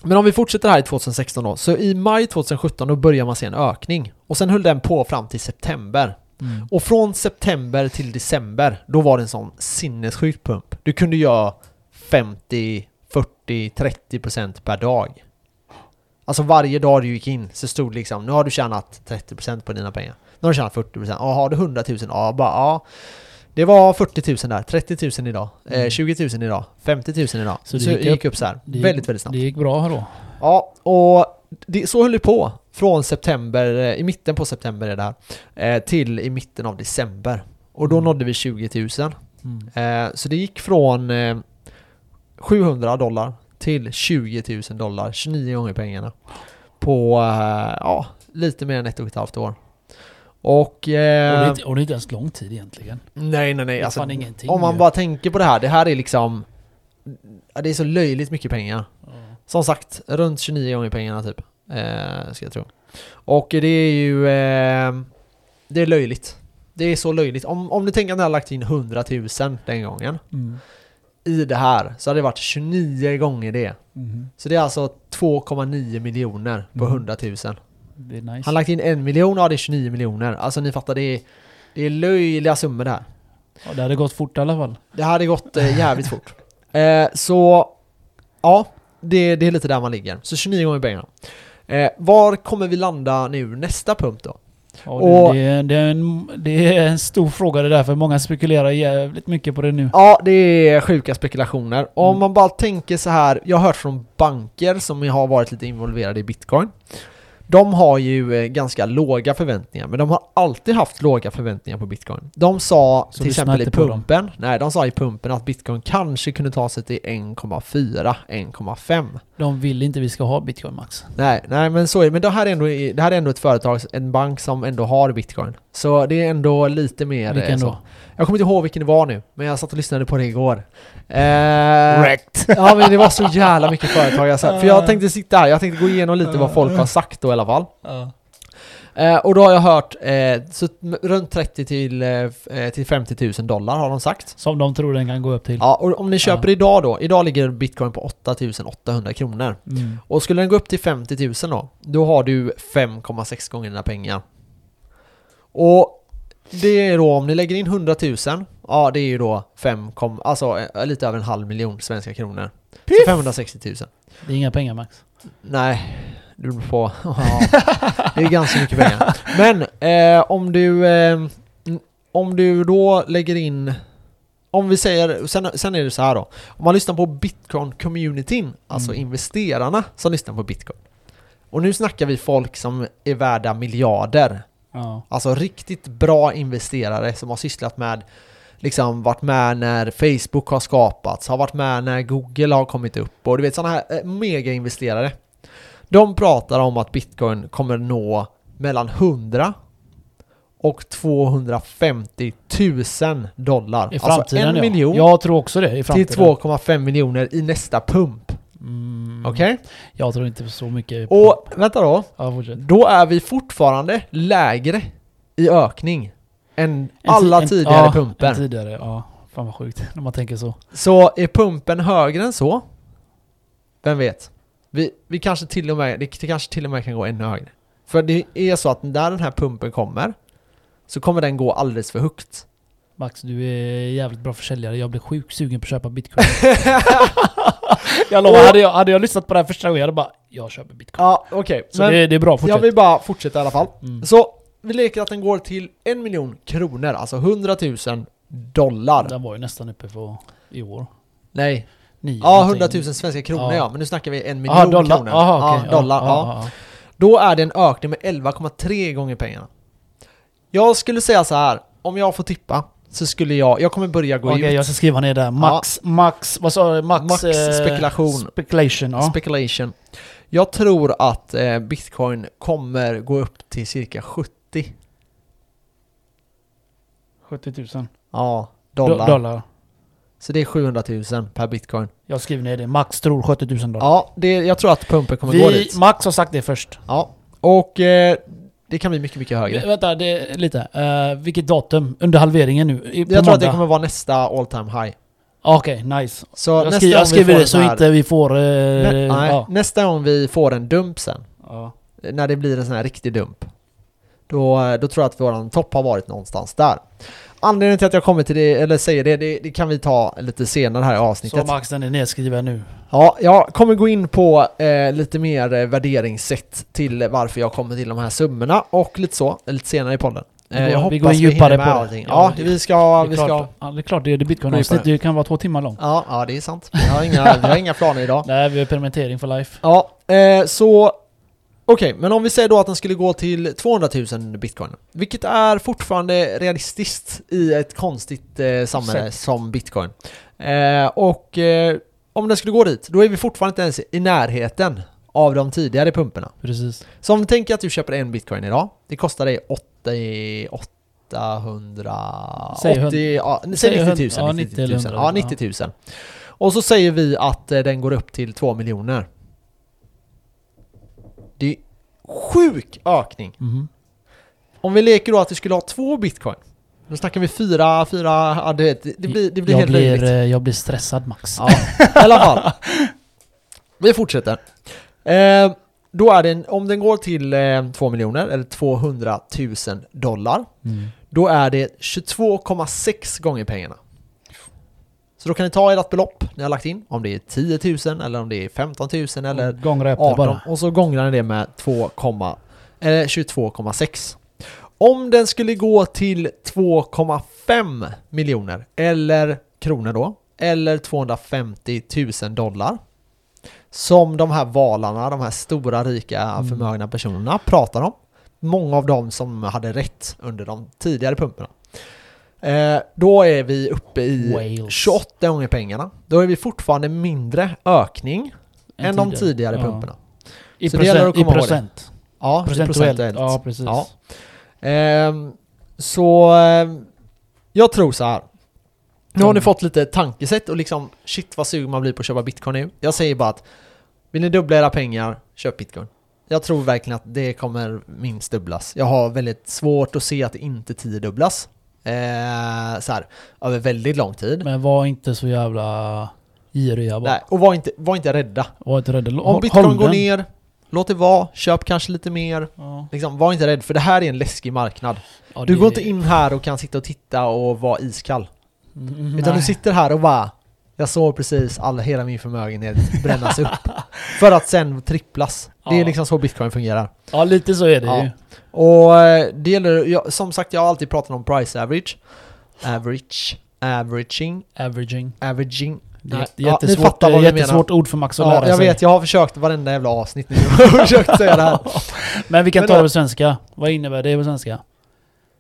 men om vi fortsätter här i 2016 då, så i maj 2017 då börjar man se en ökning. Och sen höll den på fram till september. Mm. Och från september till december, då var det en sån sinnessjuk pump. Du kunde göra 50, 40, 30% per dag. Alltså varje dag du gick in så stod det liksom, nu har du tjänat 30% på dina pengar. Nu har du tjänat 40%. Ja, har du 100 000? Ja, bara ja. Det var 40 000 där, 30 000 idag, eh, Mm. 20 000 idag, 50 000 idag. Så, Så det det gick, gick upp så här. Det väldigt, väldigt snabbt. Det gick bra då. Ja, och det, så höll det på från september, eh, i mitten på september är det här, eh, till i mitten av december. Och då Mm. nådde vi 20 000. Mm. Eh, så det gick från eh, 700 dollar till 20 000 dollar, 29 gånger pengarna. På, ja, lite mer än ett och ett halvt år. Och... Och, det Eh, är, inte- och det är inte ens lång tid egentligen. nej, nej, nej. Alltså, om man ju. bara tänker på det här, det här är liksom... Det är så löjligt mycket pengar. Ja. Som sagt, runt 29 gånger pengarna typ. Eh, ska jag tro. Och det är ju... Eh, det är löjligt. Det är så löjligt. Om, om du tänker att ni har lagt in 100 000 den gången Mm. i det här så hade det varit 29 gånger det. Mhm. Så det är alltså 2,9 miljoner på Mm. 100 000. Det är nice. Han har lagt in en miljon, ja det är 29 miljoner. Alltså ni fattar, det är, det är löjliga summor det här. Ja, det hade gått fort i alla fall. Det hade gått eh, jävligt fort. Eh, så, ja, det, det är lite där man ligger. Så 29 gånger pengarna. Eh, var kommer vi landa nu nästa punkt då? Ja, Och- det, är, det, är en, det är en stor fråga det där, för många spekulerar jävligt mycket på det nu. Ja, det är sjuka spekulationer. Om Mm. man bara tänker så här, jag har hört från banker som har varit lite involverade i bitcoin. De har ju eh, ganska låga förväntningar, men de har alltid haft låga förväntningar på bitcoin. De sa Så till exempel i pumpen, nej de sa i pumpen att bitcoin kanske kunde ta sig till 1,4, 1,5. De vill inte vi ska ha bitcoin max. Nej, nej men så är det. Men det här är ändå, det här är ändå ett företag, en bank som ändå har bitcoin. Så det är ändå lite mer eh, Vilken så. då? Jag kommer inte ihåg vilken det var nu, men jag satt och lyssnade på det igår. Eh, Wrecked. <laughs> ja men det var så jävla mycket företag jag sa. För jag tänkte sitta här, jag tänkte gå igenom lite vad folk har sagt då i alla fall. Ja. Eh, och då har jag hört, eh, så runt 30 till, eh, eh, till 50 000 dollar har de sagt. Som de tror den kan gå upp till. Ja, och om ni köper idag då, idag ligger bitcoin på 8 800 kronor. Mm. Och skulle den gå upp till 50 000 då, då har du 5,6 gånger dina pengar. Och det är då om ni lägger in 100 000, ja det är ju då 5, kom- alltså eh, lite över en halv miljon svenska kronor. Så 560 000. Det är inga pengar max. Nej, du beror på. Ja, <laughs> det är ganska mycket pengar. Men eh, om du eh, om du då lägger in om vi säger, sen, sen är det så här då. Om man lyssnar på Bitcoin-communityn, alltså Mm. investerarna som lyssnar på Bitcoin. Och nu snackar vi folk som är värda miljarder. Ja. Alltså riktigt bra investerare som har sysslat med liksom varit med när Facebook har skapats, har varit med när Google har kommit upp och du vet sådana här eh, mega-investerare. De pratar om att Bitcoin kommer nå mellan 100 och 250 000 dollar. I framtiden alltså en ja. miljon Jag tror också det i till framtiden. 2,5 miljoner i nästa pump. Mm. Okej? Jag tror inte så mycket på... Och vänta då. Ja, fortsätt. Då är vi fortfarande lägre i ökning än En alla en- tidigare ja, pumper. En tidigare, ja. Fan vad sjukt när man tänker så. Så är pumpen högre än så? Vem vet? Vi, vi kanske till och med, det kanske till och med kan gå ännu högre. För det är så att när den här pumpen kommer så kommer den gå alldeles för högt. Max, du är jävligt bra försäljare. Jag blir sjukt sugen på att köpa bitcoin. <laughs> jag lovar, Och- hade jag, hade jag lyssnat på det här första gången, jag hade bara Jag köper bitcoin. Ja, okej. Så Men det, det är bra, fortsätt. jag vill bara fortsätta i alla fall. Mm. Så vi leker att den går till en miljon kronor, alltså 100 000 dollar. Den var ju nästan uppe för i år. Nej, Nio ja någonting. 100 000 svenska kronor ja. Ja. men nu snackar vi en miljon Aha, dollar. kronor. Aha, okej. ja, dollar, ja, ja. Då är det en ökning med 11,3 gånger pengarna. Jag skulle säga så här, om jag får tippa så skulle jag, jag kommer börja gå Okej, ut. jag ska skriva ner där. Max, max, vad sa du? Max, Max eh, spekulation. Speculation, ja. Speculation. Jag tror att eh, bitcoin kommer gå upp till cirka 70 70 000 ja, dollar. dollar. dollar. Så det är 700 000 per bitcoin. Jag skriver ner det. Max tror 70 000 dollar. Ja, det, jag tror att pumpen kommer gå Vi, dit. Max har sagt det först. Ja, och eh, det kan bli mycket, mycket högre. Vänta, det lite. Uh, vilket datum? Under halveringen nu? I, Jag tror att det måndag? kommer vara nästa all time high. Okej, nice. Så Jag, nästa skri, jag skriver det så här- inte vi får... eh, Nä, nej, ja. Nästa gång vi får en dump sen, Ja. när det blir en sån här riktig dump, då, då tror jag att våran topp har varit någonstans där. Anledningen till att jag kommer till det, eller säger det, det, det kan vi ta lite senare här i Så avsnittet. Max, den är nedskriven nu. Ja, jag kommer gå in på eh, lite mer eh, värderingssätt till varför jag kommer till de här summorna och lite så, lite senare i podden. Vi Eh, går- jag vi hoppas går in djupare på allting. Ja, vi ska... Det Vi är, ska klart, ja, det är klart, det är det bitcoin-avsnitt. Det kan vara två timmar långt. ja, ja, det är sant. Vi har inga, vi har inga planer idag. <laughs> Nej, vi har permittering for life. Ja, eh, så... Okej, men om vi säger då att den skulle gå till 200 000 bitcoin. Vilket är fortfarande realistiskt i ett konstigt eh, samhälle Sätt. som bitcoin. Eh, och eh, om den skulle gå dit, då är vi fortfarande inte ens i närheten av de tidigare pumporna. Precis. Så om vi tänker att du köper en bitcoin idag, det kostar dig 80, 800... Säg 80, ja, säg säg 90 000. 100, ja, 90 90 eller 000. 100, Ja, 90 000. Och så säger vi att eh, den går upp till 2 miljoner. Sjuk ökning. Mhm. Om vi leker då att vi skulle ha två bitcoin. Då snackar vi fyra, fyra, ja du vet, det blir, det blir jag, helt blir, löjligt. eh, jag blir stressad Max. Ja, i alla fall. Vi fortsätter. Eh, då är den, om den går till eh, 2 miljoner eller 200 000 dollar, Mm. då är det 22,6 gånger pengarna. Så då kan ni ta ert belopp ni har lagt in, om det är 10 000 eller om det är 15 000 eller det 18 bara. och så gångrar ni det med 2, eller 22,6. Om den skulle gå till 2,5 miljoner eller kronor då, eller 250 000 dollar som de här valarna, de här stora rika Mm. förmögna personerna pratar om. Många av dem som hade rätt under de tidigare pumporna. Eh, då är vi uppe i Wales. 28 gånger pengarna. Då är vi fortfarande mindre ökning En än de tidigare Ja. pumporna. I Så det gäller att procent. I komma ihåg det. procent. Ja, det Procentuellt. procentuellt. Ja, precis. Ja. Ehm, så ehm, jag tror så här. Nu har ni Mm. fått lite tankesätt och liksom shit vad sugen man blir på att köpa bitcoin nu. Jag säger bara att vill ni dubbla era pengar, köp bitcoin. Jag tror verkligen att det kommer minst dubblas. Jag har väldigt svårt att se att det inte tiodubblas. Eh, så här, över väldigt lång tid. Men var inte så jävla giriga bara. Nej, och var inte, var inte rädda. Var inte rädda. Om bitcoin går ner, låt det vara. Köp kanske lite mer. Ja. Liksom, var inte rädd, för det här är en läskig marknad. Ja, Du går inte in här och kan sitta och titta och vara iskall. Mm, Utan nej. du sitter här och bara Jag såg precis all, hela min förmögenhet <laughs> brännas upp. För att sen tripplas. Det är Ja. liksom så bitcoin fungerar. Ja, lite så är det Ja. ju. Och eh, det gäller, jag, som sagt jag har alltid pratat om price average. Average, averaging, Averaging. averaging. Det är ja, jättesvårt, fattar vad vi jättesvårt ord för Max att lära Ja, jag sig. vet, jag har försökt varenda jävla avsnitt nu. Jag <laughs> har försökt säga det här. <laughs> Men vi kan Men ta det på svenska. Vad innebär det på svenska?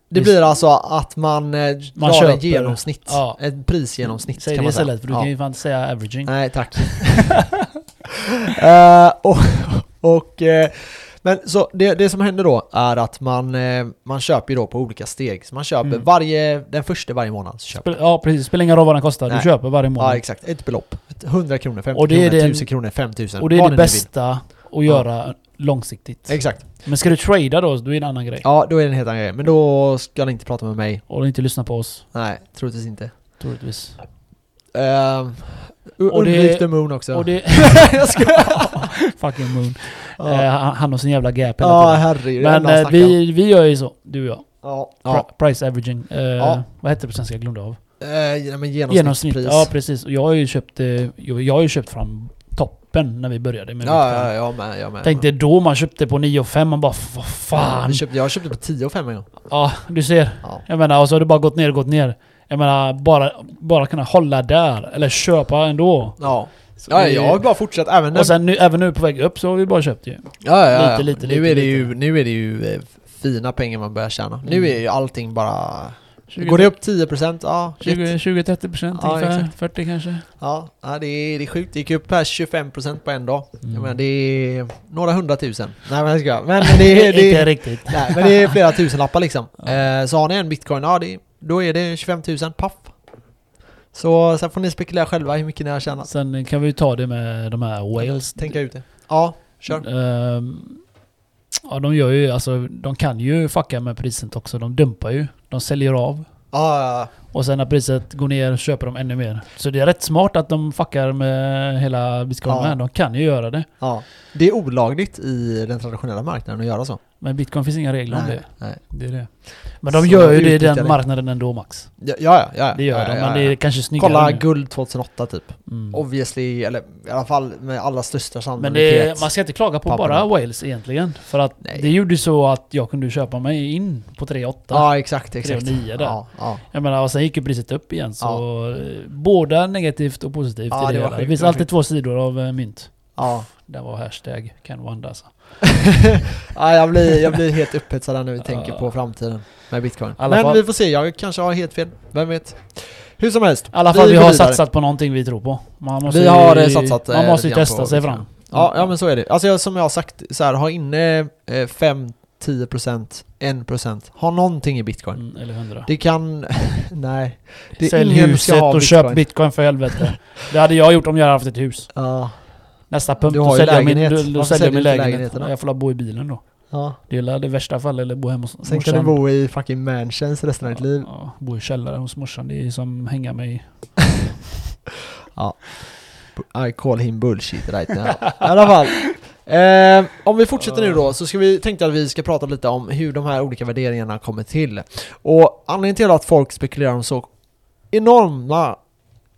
Det blir alltså att man, eh, Man drar köper- en genomsnitt. Ja. Ett prisgenomsnitt Säg kan det man istället, för du Ja. kan ju fan inte säga averaging. Nej, tack. <laughs> <laughs> Eh, och, och, eh, men så det, det som händer då är att man, man köper ju då på olika steg. Så man köper Mm. varje, den första varje månad. Så köper Ja precis, spelar ingen roll vad den kostar. Du Nej. köper varje månad. Ja, exakt. Ett belopp. Ett 100 kronor, 50 Och det är kronor, det- 1000 kronor, 5000. Och det är det bästa att göra långsiktigt. Exakt. Men ska du trada då, då är det en annan grej. Ja, då är det en helt annan grej. Men då ska ni inte prata med mig. Och inte lyssna på oss, Nej, troligtvis inte. troligtvis. Uh, Och det- the moon också. Och det... <laughs> jag skojar. Fucking moon. Ja, Eh, han, han har sin jävla gap hela ja herregud. Men han om. vi, vi gör ju så, du och jag. Ja. Ja. Price averaging. Eh, Ja. Vad heter det på svenska? Jag glömde av. Eh, men Genomsnitt. genomsnittspris. Ja precis. Och jag har ju köpt, jag, jag har ju köpt fram toppen när vi började med Ja, ja, jag med, jag med. Tänkte då man köpte på 9 och 5 man bara vad fan. Vi köpte, jag köpte på 10 och 5 en gång. Ja, du ser. Ja. Jag menar, och så har det bara gått ner, gått ner. Jag menar, bara, bara kunna hålla där. Eller köpa ändå. Ja. Så Ja, jag har bara fortsatt även när... Och sen nu, även nu på väg upp så har vi bara köpt ju. ja, ja, ja. lite, lite, nu, lite, är det lite. ju, nu är det ju eh, fina pengar man börjar tjäna. Nu Mm. är ju allting bara... 20, Går det upp 10% ja, shit. 20-30% procent Ja, ungefär. exakt. 40 kanske. Ja, det, är, det är sjukt. Det gick upp här 25% på en dag. Mm. Jag menar, det är några hundratusen. Nej men jag ska. Men det, är- <laughs> det, Inte riktigt. nej, men det är flera <laughs> tusen lappar liksom. Ja. Eh, så har ni en bitcoin, ja det, då är det 25 000, paff. Så sen får ni spekulera själva hur mycket ni har tjänat. Sen kan vi ju ta det med de här whales. Tänka ut det. Ja, kör. Ehm, ja, de gör ju, alltså de kan ju fucka med priset också. De dumpar ju. De säljer av. Ja, ja, ja. Och sen när priset går ner köper de ännu mer. Så det är rätt smart att de fuckar med hela bitcoin Ja. De kan ju göra det. Ja. Det är olagligt i den traditionella marknaden att göra så. Men bitcoin finns inga regler om Nej, det. nej. Det är det. Men de Så gör ju det i den marknaden ändå Max. Ja, ja, ja. Det gör ja, de, ja, men det ja. är kanske snyggare Kolla nu. guld 2008 typ. Mm. Obviously, eller i alla fall med allra största Men sannolikhet. det, man ska inte klaga på Papperna. bara Wales egentligen. För att Nej. det gjorde så att jag kunde köpa mig in på 3,8. Ja, exakt, exakt. 3,9 där. Ja, ja. Jag menar, och sen gick ju priset upp igen så... eh, Båda negativt och positivt Ja, i det, det Det finns alltid två sidor av eh, mynt. Ja. Det var hashtag can wonder alltså. <laughs> ja jag, blir, jag blir helt upphetsad när vi tänker på framtiden med bitcoin. Men fall- vi får se, jag kanske har helt fel. Vem vet? Hur som helst. I alla fall, vi, går har vidare. satsat på någonting vi tror på. Man måste Vi ju, har, eh, satsat, Man eh, måste ju testa sig bitcoin. fram. Ja, ja men så är det. Alltså jag, som jag har sagt, så här, ha inne eh, 5, 10%, 1%. Ha någonting i bitcoin. Mm, eller 100. Det kan... <laughs> nej. Det Sälj huset och köp bitcoin för helvete. det hade jag gjort om jag hade haft ett hus. Ja. Nästa punkt, Du då har ju säljer jag min, då, då säljer jag min lägenhet. då? Jag får bo i bilen då. ja. Det är det värsta fall, eller bo hemma hos Sen kan du morsan. bo i fucking mansions resten av ditt liv. Ja, bo i källaren hos morsan. Det är som hänga mig. <laughs> I call him bullshit right now. I alla fall. Eh, om vi fortsätter nu då så ska vi tänkte att vi ska prata lite om hur de här olika värderingarna kommer till. Och anledningen till att folk spekulerar om så enorma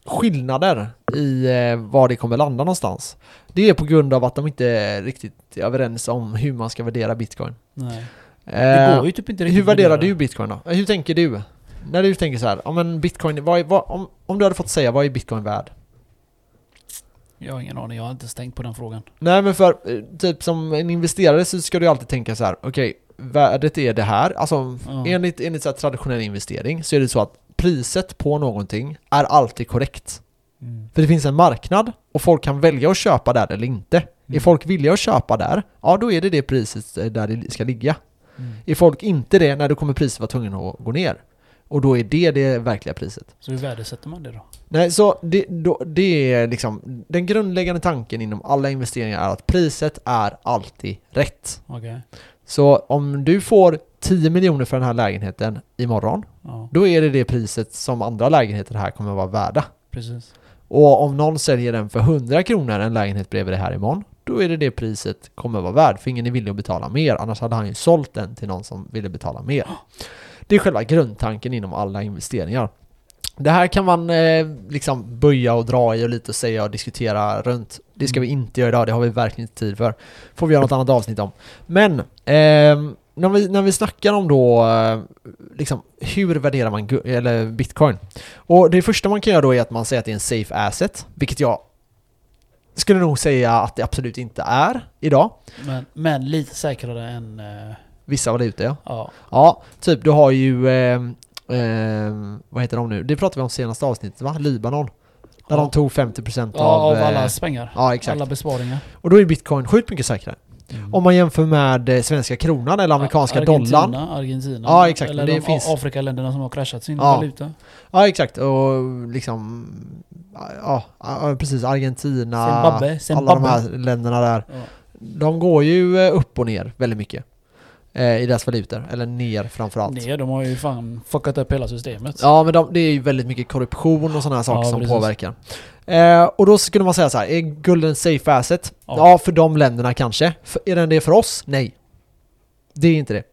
skillnader i eh, var det kommer landa någonstans. Det är på grund av att de inte är riktigt överens om hur man ska värdera bitcoin. Nej. Det Eh, går ju typ inte riktigt hur värderar värdera. du bitcoin då? Hur tänker du? När du tänker så här, ja men bitcoin, vad är, vad, om, om du hade fått säga, vad är bitcoin värd? Jag har ingen aning, jag har inte stängt på den frågan. Nej men för, eh, typ som en investerare så ska du alltid tänka så här: okej, värdet är det här. Alltså Ja. enligt, enligt så traditionell investering så är det så att priset på någonting är alltid korrekt. Mm. För det finns en marknad och folk kan välja att köpa där eller inte. Mm. Är folk villiga att köpa där, ja då är det det priset eh, där det ska ligga. Mm. Är folk inte det, när då kommer priset vara tvungen att gå ner. Och då är det det verkliga priset. Så hur värdesätter man det då? Nej, så det, då, det är liksom den grundläggande tanken inom alla investeringar är att priset är alltid rätt. Okej. Så om du får 10 miljoner för den här lägenheten imorgon, Ja, då är det det priset som andra lägenheter här kommer att vara värda. precis. Och om någon säljer den för 100 kronor en lägenhet bredvid det här imorgon, då är det det priset kommer att vara värd, för ingen är villig att betala mer, annars hade han ju sålt den till någon som ville betala mer. Det är själva grundtanken inom alla investeringar. Det här kan man eh, liksom böja och dra i och lite säga och diskutera runt. Det ska vi inte göra idag, det har vi verkligen inte tid för. Får vi göra något annat avsnitt om. Men, ehm, när, vi, när vi snackar om då, eh, liksom, hur värderar man eller bitcoin? Och det första man kan göra då är att man säger att det är en safe asset, vilket jag skulle nog säga att det absolut inte är idag. Men, men lite säkrare än... eh, Vissa valutor ja. ja. Ja, typ du har ju, ehm, ehm, vad heter de nu? Det pratade vi om senaste avsnittet va? Libanon. Där Ja. de tog 50% ja, av... av eh, allas pengar. Ja, exakt. Alla besparingar. Och då är bitcoin sjukt mycket säkrare. Mm. Om man jämför med eh, svenska kronan eller amerikanska Argentina, dollarn. Argentina. Ja, exakt, Eller det de finns- Afrikaländerna som har kraschat sin Ja. valuta. Ja, exakt. Och liksom... Ja, precis. Argentina, Zimbabwe. alla Zimbabwe. de här länderna där. Ja. De går ju eh, upp och ner väldigt mycket. Eh, I deras valutor. Eller ner framförallt. Nej, de har ju fan fuckat upp hela systemet. Ja, men de, det är ju väldigt mycket korruption och sådana här saker Ja, som precis. påverkar. Eh, och då skulle man säga så här, är guld en safe asset? Ja. Ja. för de länderna kanske. För, är den det för oss? Nej. Det är inte det.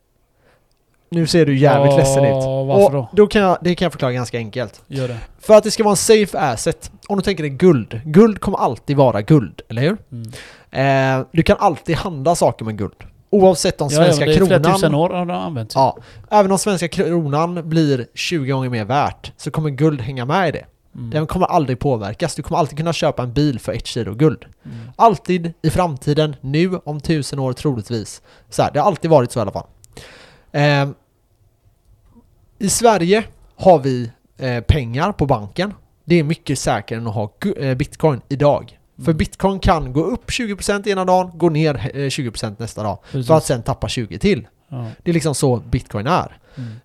Nu ser du jävligt Ja, ledsen ut. varför och då? då kan jag, det kan jag förklara ganska enkelt. Gör det. För att det ska vara en safe asset, om du tänker dig guld. Guld kommer alltid vara guld, eller hur? Mm. Eh, du kan alltid handla saker med guld. Oavsett om Ja, ja, svenska är flera kronan... tusen år har använt. Ja, även om svenska kronan blir 20 gånger mer värt så kommer guld hänga med i det. Mm. Den kommer aldrig påverkas. Du kommer alltid kunna köpa en bil för ett kilo guld. Mm. Alltid i framtiden, nu, om tusen år troligtvis. Så här, det har alltid varit så i alla fall. Ehm, I Sverige har vi eh, pengar på banken. Det är mycket säkrare än att ha eh, bitcoin idag. För Mm. bitcoin kan gå upp 20% ena dagen, gå ner eh, 20% nästa dag. Precis. För att sen tappa 20 till. Ja. Det är liksom så bitcoin är.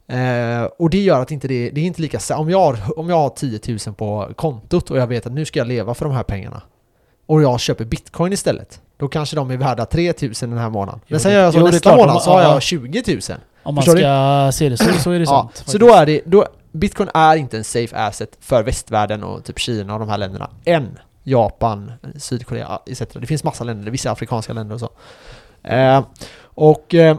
Mm. Eh, och det gör att inte det, det är inte lika om jag, har, om jag har 10 000 på kontot och jag vet att nu ska jag leva för de här pengarna och jag köper bitcoin istället då kanske de är värda 3 000 den här månaden. Men sen gör jag så jo, nästa klart, månad så har ja, jag ja. 20 000. Om man Förstår ska se det så, så är det Ja, sant. så faktiskt. då är det, då, Bitcoin är inte en safe asset för västvärlden och typ Kina och de här länderna. Än. Japan, Sydkorea etc. Det finns massa länder, vissa afrikanska länder och så. Eh, och eh,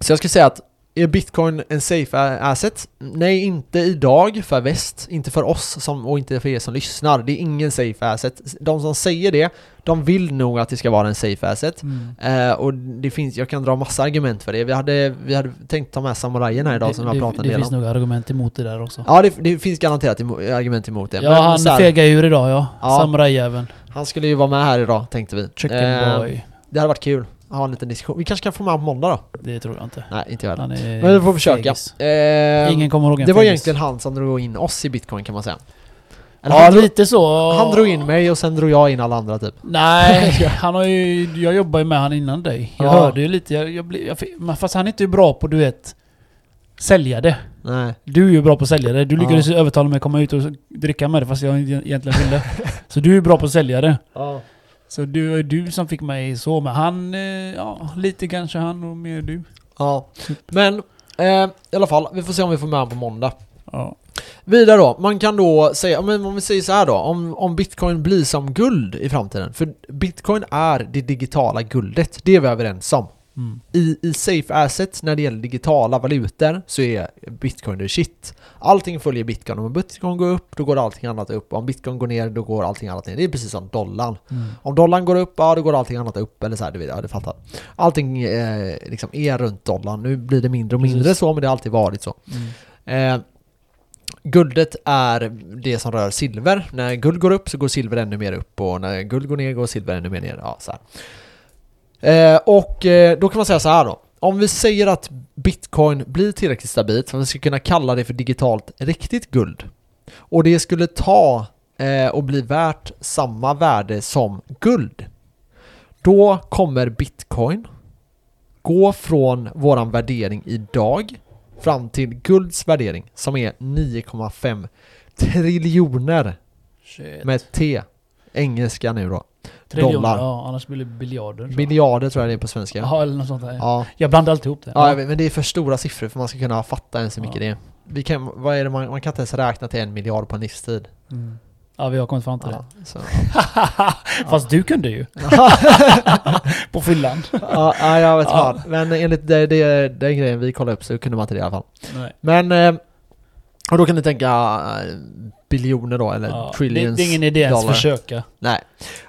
så jag skulle säga att är bitcoin en safe asset? Nej, inte idag för väst, inte för oss som, och inte för er som lyssnar. Det är ingen safe asset. De som säger det, de vill nog att det ska vara en safe asset. Mm. Eh, och det finns, jag kan dra massa argument för det. Vi hade, vi hade tänkt ta med samurajen här idag det, som jag det, pratade en det del finns om. nog argument emot det där också. Ja, det, det finns garanterat emo- argument emot det. Ja, Men han här, fegade ur idag ja. Ja. Samurajjäveln. han skulle ju vara med här idag, tänkte vi. Chicken Eh, boy. Det hade varit kul ha en liten diskussion. Vi kanske kan få med honom på måndag då? Det tror jag inte. Nej, inte jag heller. Men vi får försöka. Eh, Ingen kommer ihåg en det var fegis. egentligen han som drog in oss i bitcoin kan man säga. Eller Ja, han, drog, lite så. han drog in mig och sen drog jag in alla andra typ. Nej, <laughs> han har ju... Jag jobbar ju med han innan dig. Jag Ja. hörde ju lite, jag, jag, jag, men fast han är inte bra på, du vet... Sälja det. Nej. Du är ju bra på att sälja det. Du Ja. lyckades ju övertala mig att komma ut och dricka med det fast jag egentligen ville. <laughs> Så du är bra på att sälja det. Ja. Så du var du som fick mig så, men han... eh, Ja, lite kanske han och mer du. ja. Men eh, i alla fall, vi får se om vi får med honom på måndag. Ja. Vidare då, man kan då säga, men om vi säger så här då, om, om bitcoin blir som guld i framtiden. För bitcoin är det digitala guldet, det är vi överens om. Mm. I, I safe assets, när det gäller digitala valutor, så är bitcoin the shit. Allting följer bitcoin. Om bitcoin går upp, då går allting annat upp. Om bitcoin går ner, då går allting annat ner. Det är precis som dollarn. Mm. Om dollarn går upp, ja då går allting annat upp. Eller så här, du vet, ja, du fattar. Allting eh, liksom är runt dollarn. Nu blir det mindre och mindre Precis. så, men det har alltid varit så. Mm. Eh, guldet är det som rör silver. När guld går upp så går silver ännu mer upp och när guld går ner går silver ännu mer ner. Ja, så. Eh, och eh, då kan man säga så här då. Om vi säger att bitcoin blir tillräckligt stabilt för att vi ska kunna kalla det för digitalt riktigt guld och det skulle ta eh, och bli värt samma värde som guld då kommer bitcoin gå från våran värdering idag fram till gulds värdering som är 9,5 triljoner Shit. med T. Engelska nu då. Triljoner, dollar. Ja, annars blir det biljarder. tror jag. Miljarder tror jag det är på svenska. Jaha, eller något sånt där. Ja. Jag blandar alltid ihop det. ja, jag vet, men det är för stora siffror för man ska kunna fatta ens hur mycket Ja. det är. Vi kan, vad är det man, man kan inte ens räkna till en miljard på en livstid. Mm. Ja, vi har kommit fram till Ja, så. det. <laughs> Fast du kunde ju. <laughs> På fyllan. ja, ja, jag vet Ja. fan. Men enligt det, det, den grejen vi kollade upp så kunde man inte det i alla fall. Nej. Men, eh, och då kan du tänka eh, biljoner då, eller Ja, det, trillions det är ingen idé ens dollar. försöka. Nej.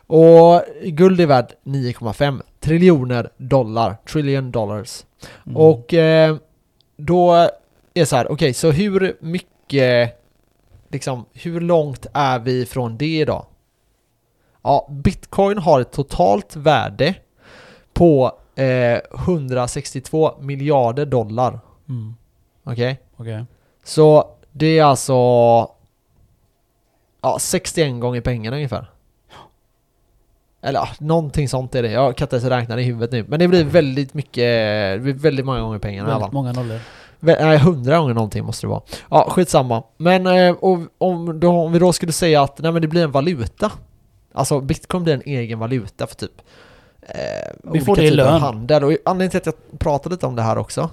Och guld är värd 9,5 triljoner dollar. Trillion dollars. Mm. Och eh, då är det så här, okej, så hur mycket, liksom, hur långt är vi från det idag? Ja, bitcoin har ett totalt värde på eh, 162 miljarder dollar. Mm. Okej? Okej. Så det är alltså ja, 61 gånger pengarna ungefär. Eller ja, någonting sånt är det. Jag kan inte ens räkna det i huvudet nu. Men det blir väldigt mycket, det blir väldigt många gånger pengarna Väldigt många nollor. Nej, 100 gånger någonting måste det vara. Ja, skitsamma. Men eh, och, om, då, om vi då skulle säga att nej, men det blir en valuta. Alltså bitcoin blir en egen valuta för typ eh, Vi får det i lön. handel. Och anledningen till att jag pratar lite om det här också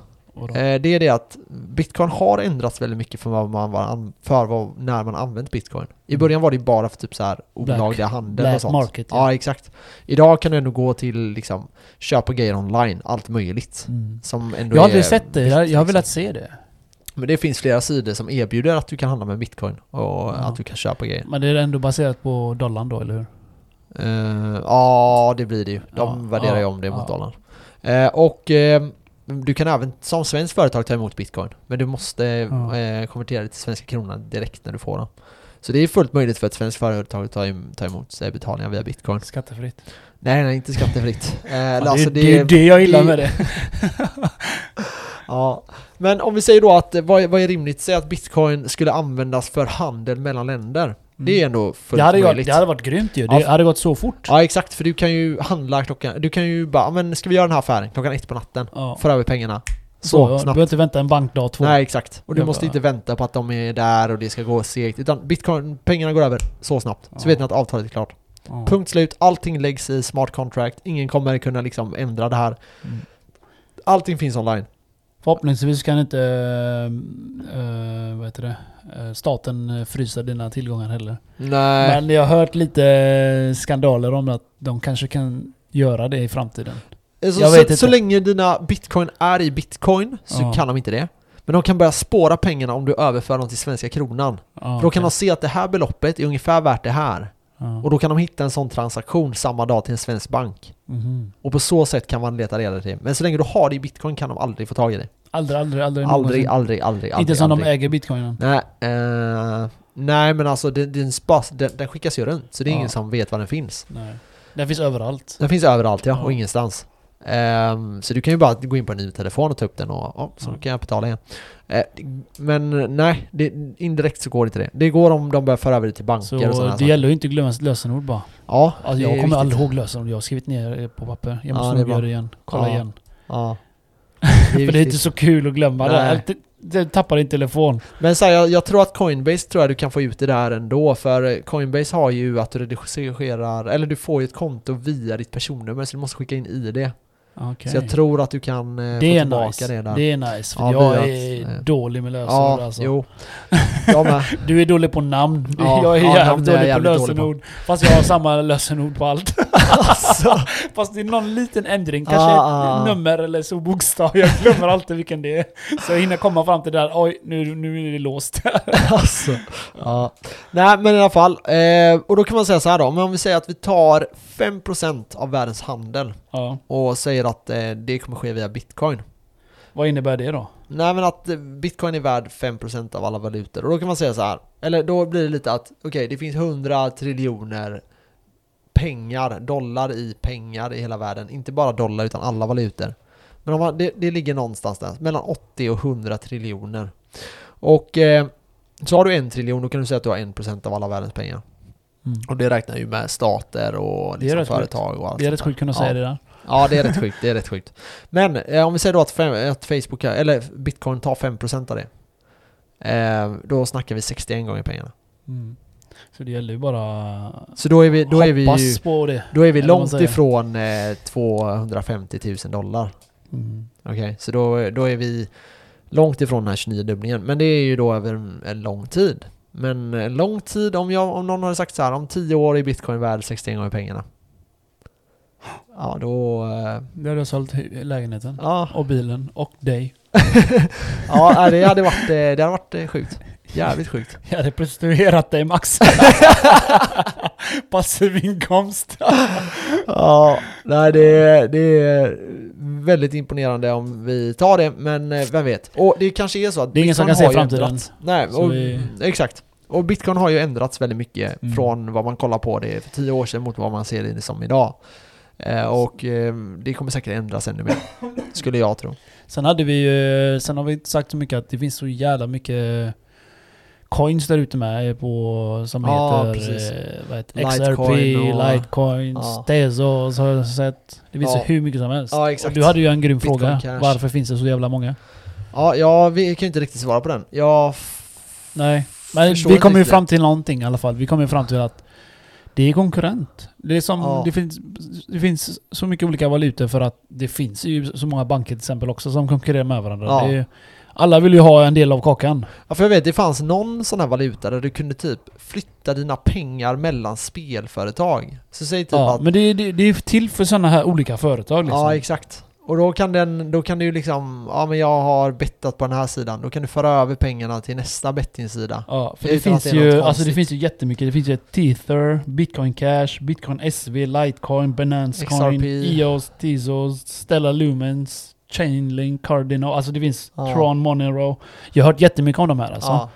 det är det att bitcoin har ändrats väldigt mycket för, vad man var för vad, när man använt bitcoin. I Mm. början var det bara för typ så här olagliga handel black och sånt. market, ja. ja. exakt. Idag kan du ändå gå till liksom köpa grejer online, allt möjligt. Mm. Som ändå Jag har aldrig sett det. Jag, jag har liksom. velat se det. Men det finns flera sidor som erbjuder att du kan handla med bitcoin och att du kan köpa grejer. Men det är ändå baserat på dollarn då, eller hur? Eh, ja, det blir det ju. De Ja, värderar ju ja, om det mot dollarn. Eh, och eh, du kan även som svensk företag ta emot bitcoin. Men du måste Ja. eh, konvertera det till svenska kronan direkt när du får den. Så det är fullt möjligt för ett svenskt företag att ta, em- ta emot sig betalningar via bitcoin. Skattefritt. Nej, nej, inte skattefritt. <laughs> Eh, Ja, alltså, det, det, är det jag gillar med det. <laughs> Ja, men om vi säger då att eh, vad är, vad är rimligt? Säg att bitcoin skulle användas för handel mellan länder. Det är ändå fullt. Det hade, möjligt. det hade varit grymt ju. Det Ja, hade gått så fort. Ja exakt, för du kan ju handla klockan, du kan ju bara, men ska vi göra den här affären klockan ett på natten? Ja. Föra över pengarna. Så, Så, ja, du snabbt. behöver inte vänta en bankdag två. Nej exakt. Och du Jag måste bara- inte vänta på att de är där och det ska gå segt. Utan bitcoin, pengarna går över så snabbt. Så Ja. vet ni att avtalet är klart. Ja. Punkt slut, allting läggs i smart contract. Ingen kommer kunna liksom ändra det här. Mm. Allting finns online. Förhoppningsvis kan inte eh, vad heter det? Eh, staten frysa dina tillgångar heller. Nej. Men jag har hört lite skandaler om att de kanske kan göra det i framtiden. Så, Jag så, så länge dina bitcoin är i bitcoin så Ja. kan de inte det. Men de kan börja spåra pengarna om du överför dem till svenska kronan. Ja, För då kan de se att det här beloppet är ungefär värt det här. Ja. Och då kan de hitta en sån transaktion samma dag till en svensk bank. Mhm. Och på så sätt kan man leta reda på det. Men så länge du har det i bitcoin kan de aldrig få tag i det. Aldrig, aldrig, aldrig Aldrig, aldrig, aldrig, aldrig. Inte som aldrig. de äger bitcoinen. Nej, eh, nej men alltså den, den, spas, den, den skickas ju runt. Så det är Ja. ingen som vet var den finns. Nej. Den finns överallt. Den finns överallt ja, Ja. och ingenstans. Ehm, så du kan ju bara gå in på en ny telefon och ta upp den och oh, så Ja. kan jag betala igen. Eh, men nej, det, indirekt så går det inte det. Det går om de börjar föra över det till banker Så och sådana det saker. gäller ju inte att glömma sitt lösenord bara. Ja, Alltså, det jag kommer viktigt. aldrig ihåg lösenord. Jag har skrivit ner det på papper. Jag måste Ja, det nog göra det igen. Kolla Ja. igen. Ja. <laughs> För det är inte viktigt. så kul att glömma det. Nej. Alltid- Du tappar din telefon. Men så här, jag, jag tror att Coinbase tror jag du kan få ut det där ändå för Coinbase har ju att du redigerar, eller du får ju ett konto via ditt personnummer så du måste skicka in ID. Okej. Så jag tror att du kan eh, få Det är tillbaka nice. det där. Det är nice. För Ja, jag är vet. Eh. dålig med lösenord ja, alltså. jo. <laughs> Du är dålig på namn. Du- Ja, <laughs> jag är ja, jävligt är dålig jävligt på dålig på. lösenord. Fast jag har samma lösenord på allt. <laughs> alltså. Fast det är någon liten ändring. Kanske Ah, ett ah. nummer eller så bokstav. Jag glömmer alltid vilken det är. Så jag hinner komma fram till det där. Oj, nu, nu är det låst. alltså. Ja. Nej men i alla fall, eh, och då kan man säga så här då, men om vi säger att vi tar 5% av världens handel ja. och säger att eh, det kommer ske via bitcoin. Vad innebär det då? Nej men att eh, bitcoin är värd 5% av alla valutor och då kan man säga så här, eller då blir det lite att okej det finns 100 triljoner pengar, dollar i pengar i hela världen, inte bara dollar utan alla valutor. Men man, det, det ligger någonstans där, mellan 80 och 100 triljoner. Och eh, så har du en triljon, då kan du säga att du har 1% av alla världens pengar. Mm. Och det räknar ju med stater och liksom sjukt. företag och allt Det är rätt sjukt att kunna Ja. säga det där. Ja, det är rätt sjukt. Det är rätt sjukt. Men eh, om vi säger då att, fem, att Facebook, eller Bitcoin tar 5% av det. Eh, då snackar vi 61 gånger pengarna. Mm. Så det gäller ju bara Så då är vi, då är vi ju, på det. då är vi långt ifrån eh, 250 000 dollar. Mm. Okej, så då, då är vi långt ifrån den här 29-dubblingen. Men det är ju då över en, en lång tid. Men en lång tid, om, jag, om någon hade sagt så här, om 10 år är Bitcoin värd 61 gånger pengarna. Ja, då... Eh, Det hade jag sålt lägenheten. ja, Och bilen. Och dig. <laughs> ja, det hade varit, eh, det hade varit eh, sjukt. Jävligt sjukt. Jag hade prostituerat dig Max. <laughs> Passiv inkomst. Ja, nej det, det är väldigt imponerande om vi tar det, men eh, vem vet. Och det kanske är så att Det är ingen som kan se framtiden. ändrats. Nej, och, vi- exakt. Och Bitcoin har ju ändrats väldigt mycket Mm. från vad man kollar på det för tio år sedan mot vad man ser det som idag. Eh, och eh, det kommer säkert ändras ännu mer, skulle jag tro. Sen hade vi ju, sen har vi inte sagt så mycket att det finns så jävla mycket coins där ute med på, som Ja, heter precis. eh, vad heter, Litecoin XRP, och- Litecoins, Ja. Tezos har jag sett. Det finns Ja. hur mycket som helst. Ja, exakt. Och du hade ju en grym Bitcoin fråga. Cash. Varför finns det så jävla många? Ja, ja, vi kan ju inte riktigt svara på den. Jag Nej. Men vi kommer ju fram till någonting i alla fall. Vi kommer ju fram till att det är konkurrent. Det, är som, Ja. det, finns, det finns så mycket olika valutor för att det finns ju så många banker till exempel också som konkurrerar med varandra. Ja. Det alla vill ju ha en del av kakan. Ja, för jag vet, det fanns någon sån här valuta där du kunde typ flytta dina pengar mellan spelföretag. Så säg typ Ja, att... men det, det, det är till för sådana här olika företag liksom. Ja, exakt. Och då kan, den, då kan du liksom, ja men jag har bettat på den här sidan, då kan du föra över pengarna till nästa bettingsida. Ja, för det finns det ju alltså det finns ju jättemycket. Det finns ju Tether, Bitcoin Cash, Bitcoin SV, Litecoin, Binance Coin, XRP. EOS, Tezos, Stellar Lumens, Chainlink, Cardinal. Alltså det finns Ja. Tron, Monero. Jag har hört jättemycket om de här alltså. Ja.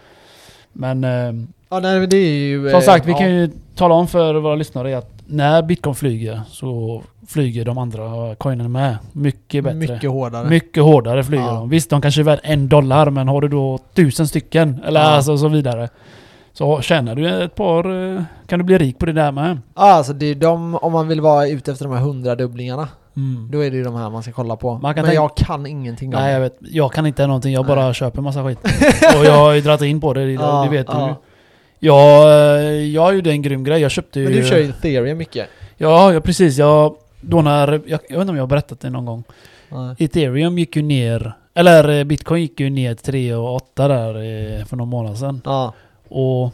Men eh, ja, nej det är ju... som eh, sagt, vi ja. kan ju tala om för våra lyssnare att när Bitcoin flyger så flyger de andra coinerna med. Mycket bättre. Mycket hårdare. Mycket hårdare flyger Ja. de. Visst, de kanske är värd en dollar, men har du då tusen stycken, eller Ja. alltså så vidare. Så tjänar du ett par... eh, Kan du bli rik på det där med. Ja, alltså det är de, om man vill vara ute efter de här hundradubblingarna, Mm. då är det ju de här man ska kolla på. Man kan men tänka- jag kan ingenting om Nej, jag det. vet. Jag kan inte någonting. Jag bara köper massa skit. <laughs> Och jag har ju dragit in på det, det, Ja, det vet ja. du. Jag, eh, jag gjorde en grym grej. Jag köpte ju... Men du kör ju ethereum mycket. Ja, ja precis. Jag, då när... Jag, jag vet inte om jag har berättat det någon gång. Nej. Ethereum gick ju ner Eller eh, bitcoin gick ju ner till 3 och 8 där eh, för några månader sedan. Ja. Och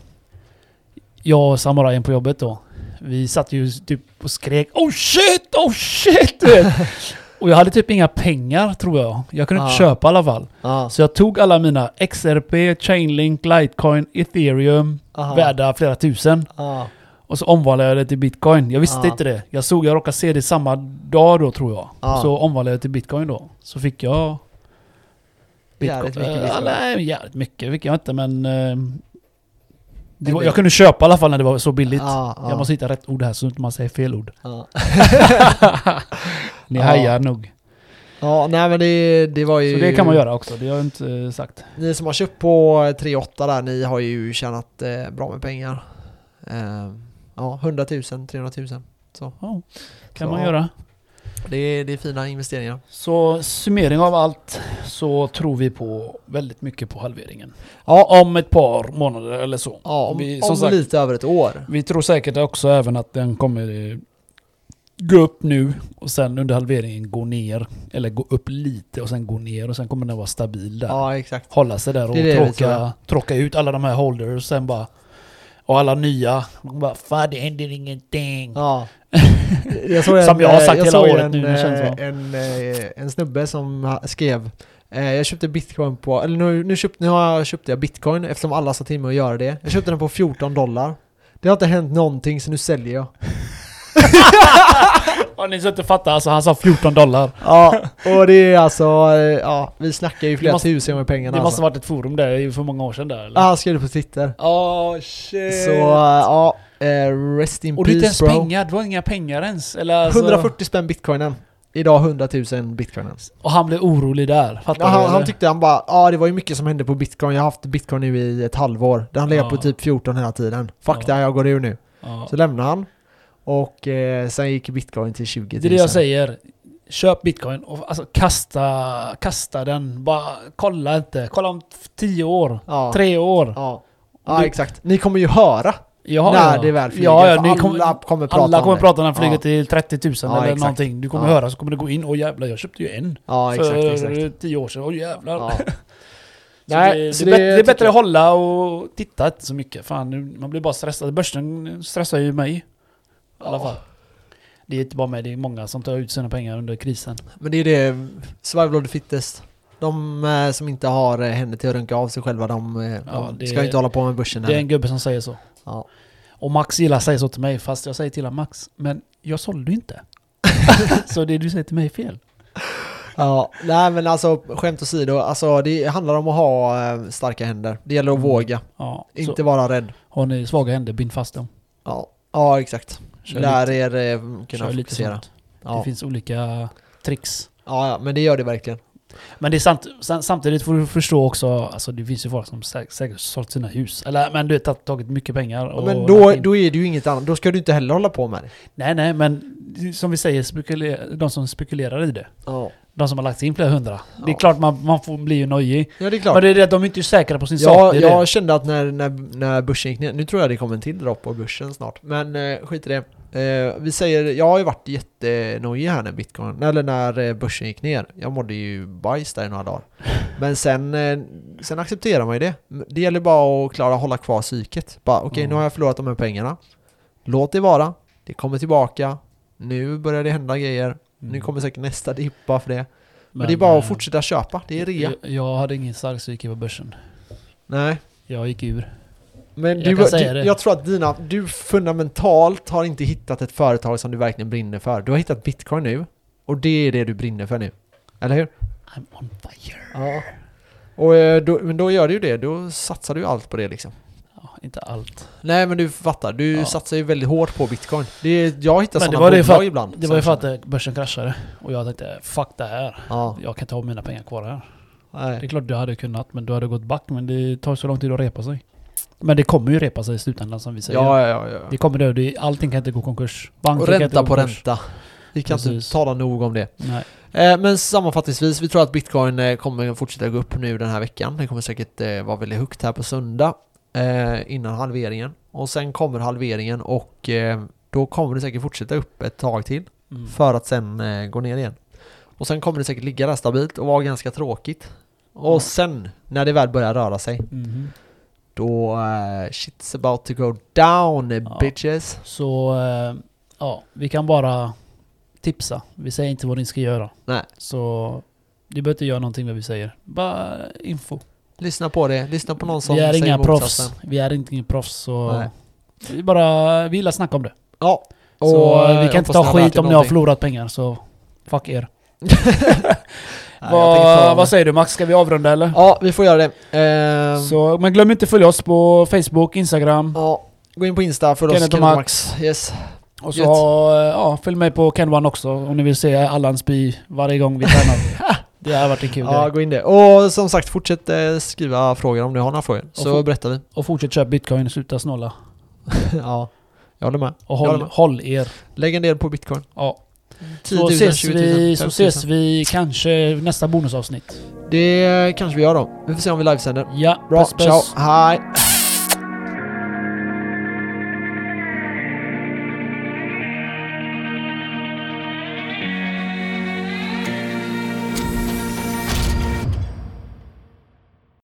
jag och samurajen på jobbet då. Vi satt ju typ och skrek Oh shit! Oh shit! <laughs> och jag hade typ inga pengar tror jag. Jag kunde inte Ja. köpa i alla fall. Ja. Så jag tog alla mina XRP, Chainlink, Litecoin, Ethereum Aha. värda flera tusen. Ja. Och så omvandlade jag det till bitcoin. Jag visste Ja. inte det. Jag såg, jag råkade se det samma dag då tror jag. Ja. Så omvandlade jag till bitcoin då. Så fick jag... Jävligt mycket bitcoin. nej, jävligt mycket fick jag inte men... eh, det var, jag kunde köpa i alla fall när det var så billigt. Ja, ja. Jag måste hitta rätt ord här så att man säger fel ord. Ja. <laughs> Ni Ja. hajar nog. ja, nej men det, det var ju... Så det kan man göra också. Det har jag inte eh, sagt. Ni som har köpt på 3.8 där, ni har ju tjänat eh, bra med pengar. Eh, ja, 100 000, 300 000. Så Ja, kan Så, man göra. Det är, det är fina investeringar. Så summering av allt så tror vi på väldigt mycket på halveringen. Ja, Om ett par månader eller så. ja om, vi, om sagt, lite över ett år. vi tror säkert också även att den kommer gå upp nu och sen under halveringen gå ner. Eller gå upp lite och sen gå ner och sen kommer den vara stabil där. Ja, exakt. Hålla sig där och Det tråka ut alla de här holders och sen bara... Och alla nya. De bara Fan det händer ingenting. Ja. <laughs> Jag såg en, Som jag har sagt jag hela året en, nu, det känns eh, som. en, eh, en snubbe som skrev eh, jag köpte bitcoin på, eller nu, nu, köpt, nu har jag, köpte jag bitcoin eftersom alla sa till mig att göra det. Jag köpte den på 14 dollar. Det har inte hänt någonting så nu säljer jag. <laughs> Har ni så inte fattar, alltså han sa 14 dollar. Ja, och det är alltså, eh, ja, vi snackar ju flera måste- tusen med pengarna Det måste alltså. ha varit ett forum där för många år sedan där eller? Ja, han skrev det på Twitter. Oh shit. Så, eh, ja, eh, rest in och det är inte peace ens bro. pengar, du har inga pengar ens. Eller alltså, 140 spänn bitcoinen. Idag 100 000 bitcoinen. Och han blev orolig där, fattar Ja, du? han, han tyckte han bara, ja det var ju mycket som hände på bitcoin. Jag har haft bitcoin nu i ett halvår. Den har legat Ja. på typ 14 hela tiden. Fuck Ja. det, här, jag går ur nu. ja. Så lämnade han. Och eh, sen gick bitcoin till 20 000. Det är det jag säger. Köp bitcoin och alltså kasta, kasta den. Bara kolla inte. Kolla om 10 år. Ja. Tre år. Ja. Ja Du- exakt. Ni kommer ju höra Ja, när ja. det väl flyger. Ja, ja, ni alla kommer, prata alla om kommer det. prata när flyger Ja. till 30 000 Ja, eller exakt. någonting. Du kommer Ja. höra så kommer det gå in. Åh jävlar, jag köpte ju en. Ja exakt, för exakt. 10 år sedan. Åh jävlar. Ja. <laughs> Så <laughs> Nej, det, det, är bättre- det är bättre att hålla och titta inte så mycket. Fan, nu, man blir bara stressad. Börsen stressar ju mig. I alla fall. Det är inte bara mig, det är många som tar ut sina pengar under krisen. Men det är det, survival of the fittest. De eh, som inte har eh, händer till att runka av sig själva, de, eh, Ja, de ska ju inte hålla på med börsen Det är en gubbe som säger så. Ja. Och Max gillar att säga så till mig, fast jag säger till honom Max, men jag sålde ju inte. <laughs> så det du säger till mig är fel. Ja, nej men alltså skämt åsido, alltså det handlar om att ha starka händer. Det gäller att Mm. våga, Ja, inte vara rädd. har ni svaga händer, bind fast dem. Ja, ja exakt. Kör Lär lite, er eh, kunna kör lite fokusera. sånt. Det Ja. finns olika tricks. ja, ja, men det gör det verkligen. Men det är samt, sam- samtidigt får du förstå också, alltså det finns ju folk som sä- säkert sålt sina hus. Eller men du vet, tagit- mycket pengar Ja, och men då, då är det ju inget annat, då ska du inte heller hålla på med det. Nej nej men som vi säger, spekuler, de som spekulerar i det. Ja, De som har lagt in flera hundra. Det är Ja. klart man, man får bli ju nojig. ja det är klart. Men det är det att de är inte säkra på sin sak. Ja, Det är det. jag kände att när, när, när börsen gick ner, nu tror jag det kommer en till dropp på börsen snart, men eh, skit i det. Eh, vi säger, jag har ju varit jättenojig här när bitcoin, eller när eh, börsen gick ner. Jag mådde ju bajs där i några dagar. Men sen, eh, sen accepterar man ju det. Det gäller bara att klara hålla kvar psyket. Bara okej, Mm. nu har jag förlorat de här pengarna. Låt det vara, det kommer tillbaka. Nu börjar det hända grejer. Nu Mm. kommer säkert nästa dippa för det. Men, det är bara att eh, fortsätta köpa, det är rea. Jag, jag hade ingen stark psyke på börsen. Nej. Jag gick ur. Men Jag du, du, jag tror att dina, du fundamentalt har inte hittat ett företag som du verkligen brinner för. Du har hittat bitcoin nu. Och det är det du brinner för nu. Eller hur? I'm on fire. Ja. Och eh, då, men då gör du ju det, då satsar du allt på det liksom. Inte allt. Nej men du fattar, du Ja. satsar ju väldigt hårt på bitcoin. Det är, jag hittar Men det sådana var det för bolag ibland. Det var ju för att eh, börsen kraschade. Och jag tänkte, fuck det här. Ja, Jag kan inte ha mina pengar kvar här. Det är nej. klart du hade kunnat, men du hade gått back. Men det tar så lång tid att repa sig. Men det kommer ju repa sig i slutändan som vi säger. Ja, ja, ja. Det kommer det. det. Allting kan inte gå konkurs. Banken Och kan inte ränta gå på konkurs. ränta. Vi kan inte Precis. tala nog om det. Nej. Eh, Men sammanfattningsvis, vi tror att bitcoin eh, kommer fortsätta gå upp nu den här veckan. Det kommer säkert vara väldigt högt här på söndag eh, innan halveringen. Och sen kommer halveringen och eh, då kommer det säkert fortsätta upp ett tag till Mm. för att sen eh, gå ner igen. Och sen kommer det säkert ligga där stabilt och vara ganska tråkigt. Och Ja. sen, när det väl börjar röra sig, Mhm. då... Uh, shit's about to go down Ja. bitches. Så, eh, ja, vi kan bara tipsa. Vi säger inte vad ni ska göra. Nej. Så, ni behöver inte göra någonting vad vi säger. Bara info. Lyssna på det, lyssna på någon som vi är säger inga proffs. motsatsen. Vi är inte inga proffs så... Nej. Vi bara, vi gillar snacka om det. Ja. Så eh, vi kan inte ta skit om ni har förlorat pengar så... Fuck er. <laughs> Nej, vad, <laughs> vad säger du Max? Ska vi avrunda eller? Ja, vi får göra det. Ehm, Så, men glöm inte att följa oss på Facebook, Instagram. Ja, gå in på Insta för oss Kenneth och Kenneth och Max. Max. Yes. Och så ja, följ med på Ken One också om ni vill se Allan spy varje gång vi tränar. <laughs> det har varit en kul Ja, grej. gå in det. Och som sagt, fortsätt eh, skriva frågor om ni har några frågor. Så få- berättar vi. Och fortsätt köpa bitcoin, sluta snåla. <laughs> ja, jag håller med. Och Jag håller håll, med. håll er. Lägg en del på bitcoin. Ja. 10 Så 000, ses 20 000, vi, så 5 000. ses vi kanske nästa bonusavsnitt. Det kanske vi gör då. Vi får se om vi livesänder. Ja, Bra, puss puss. ciao, hej!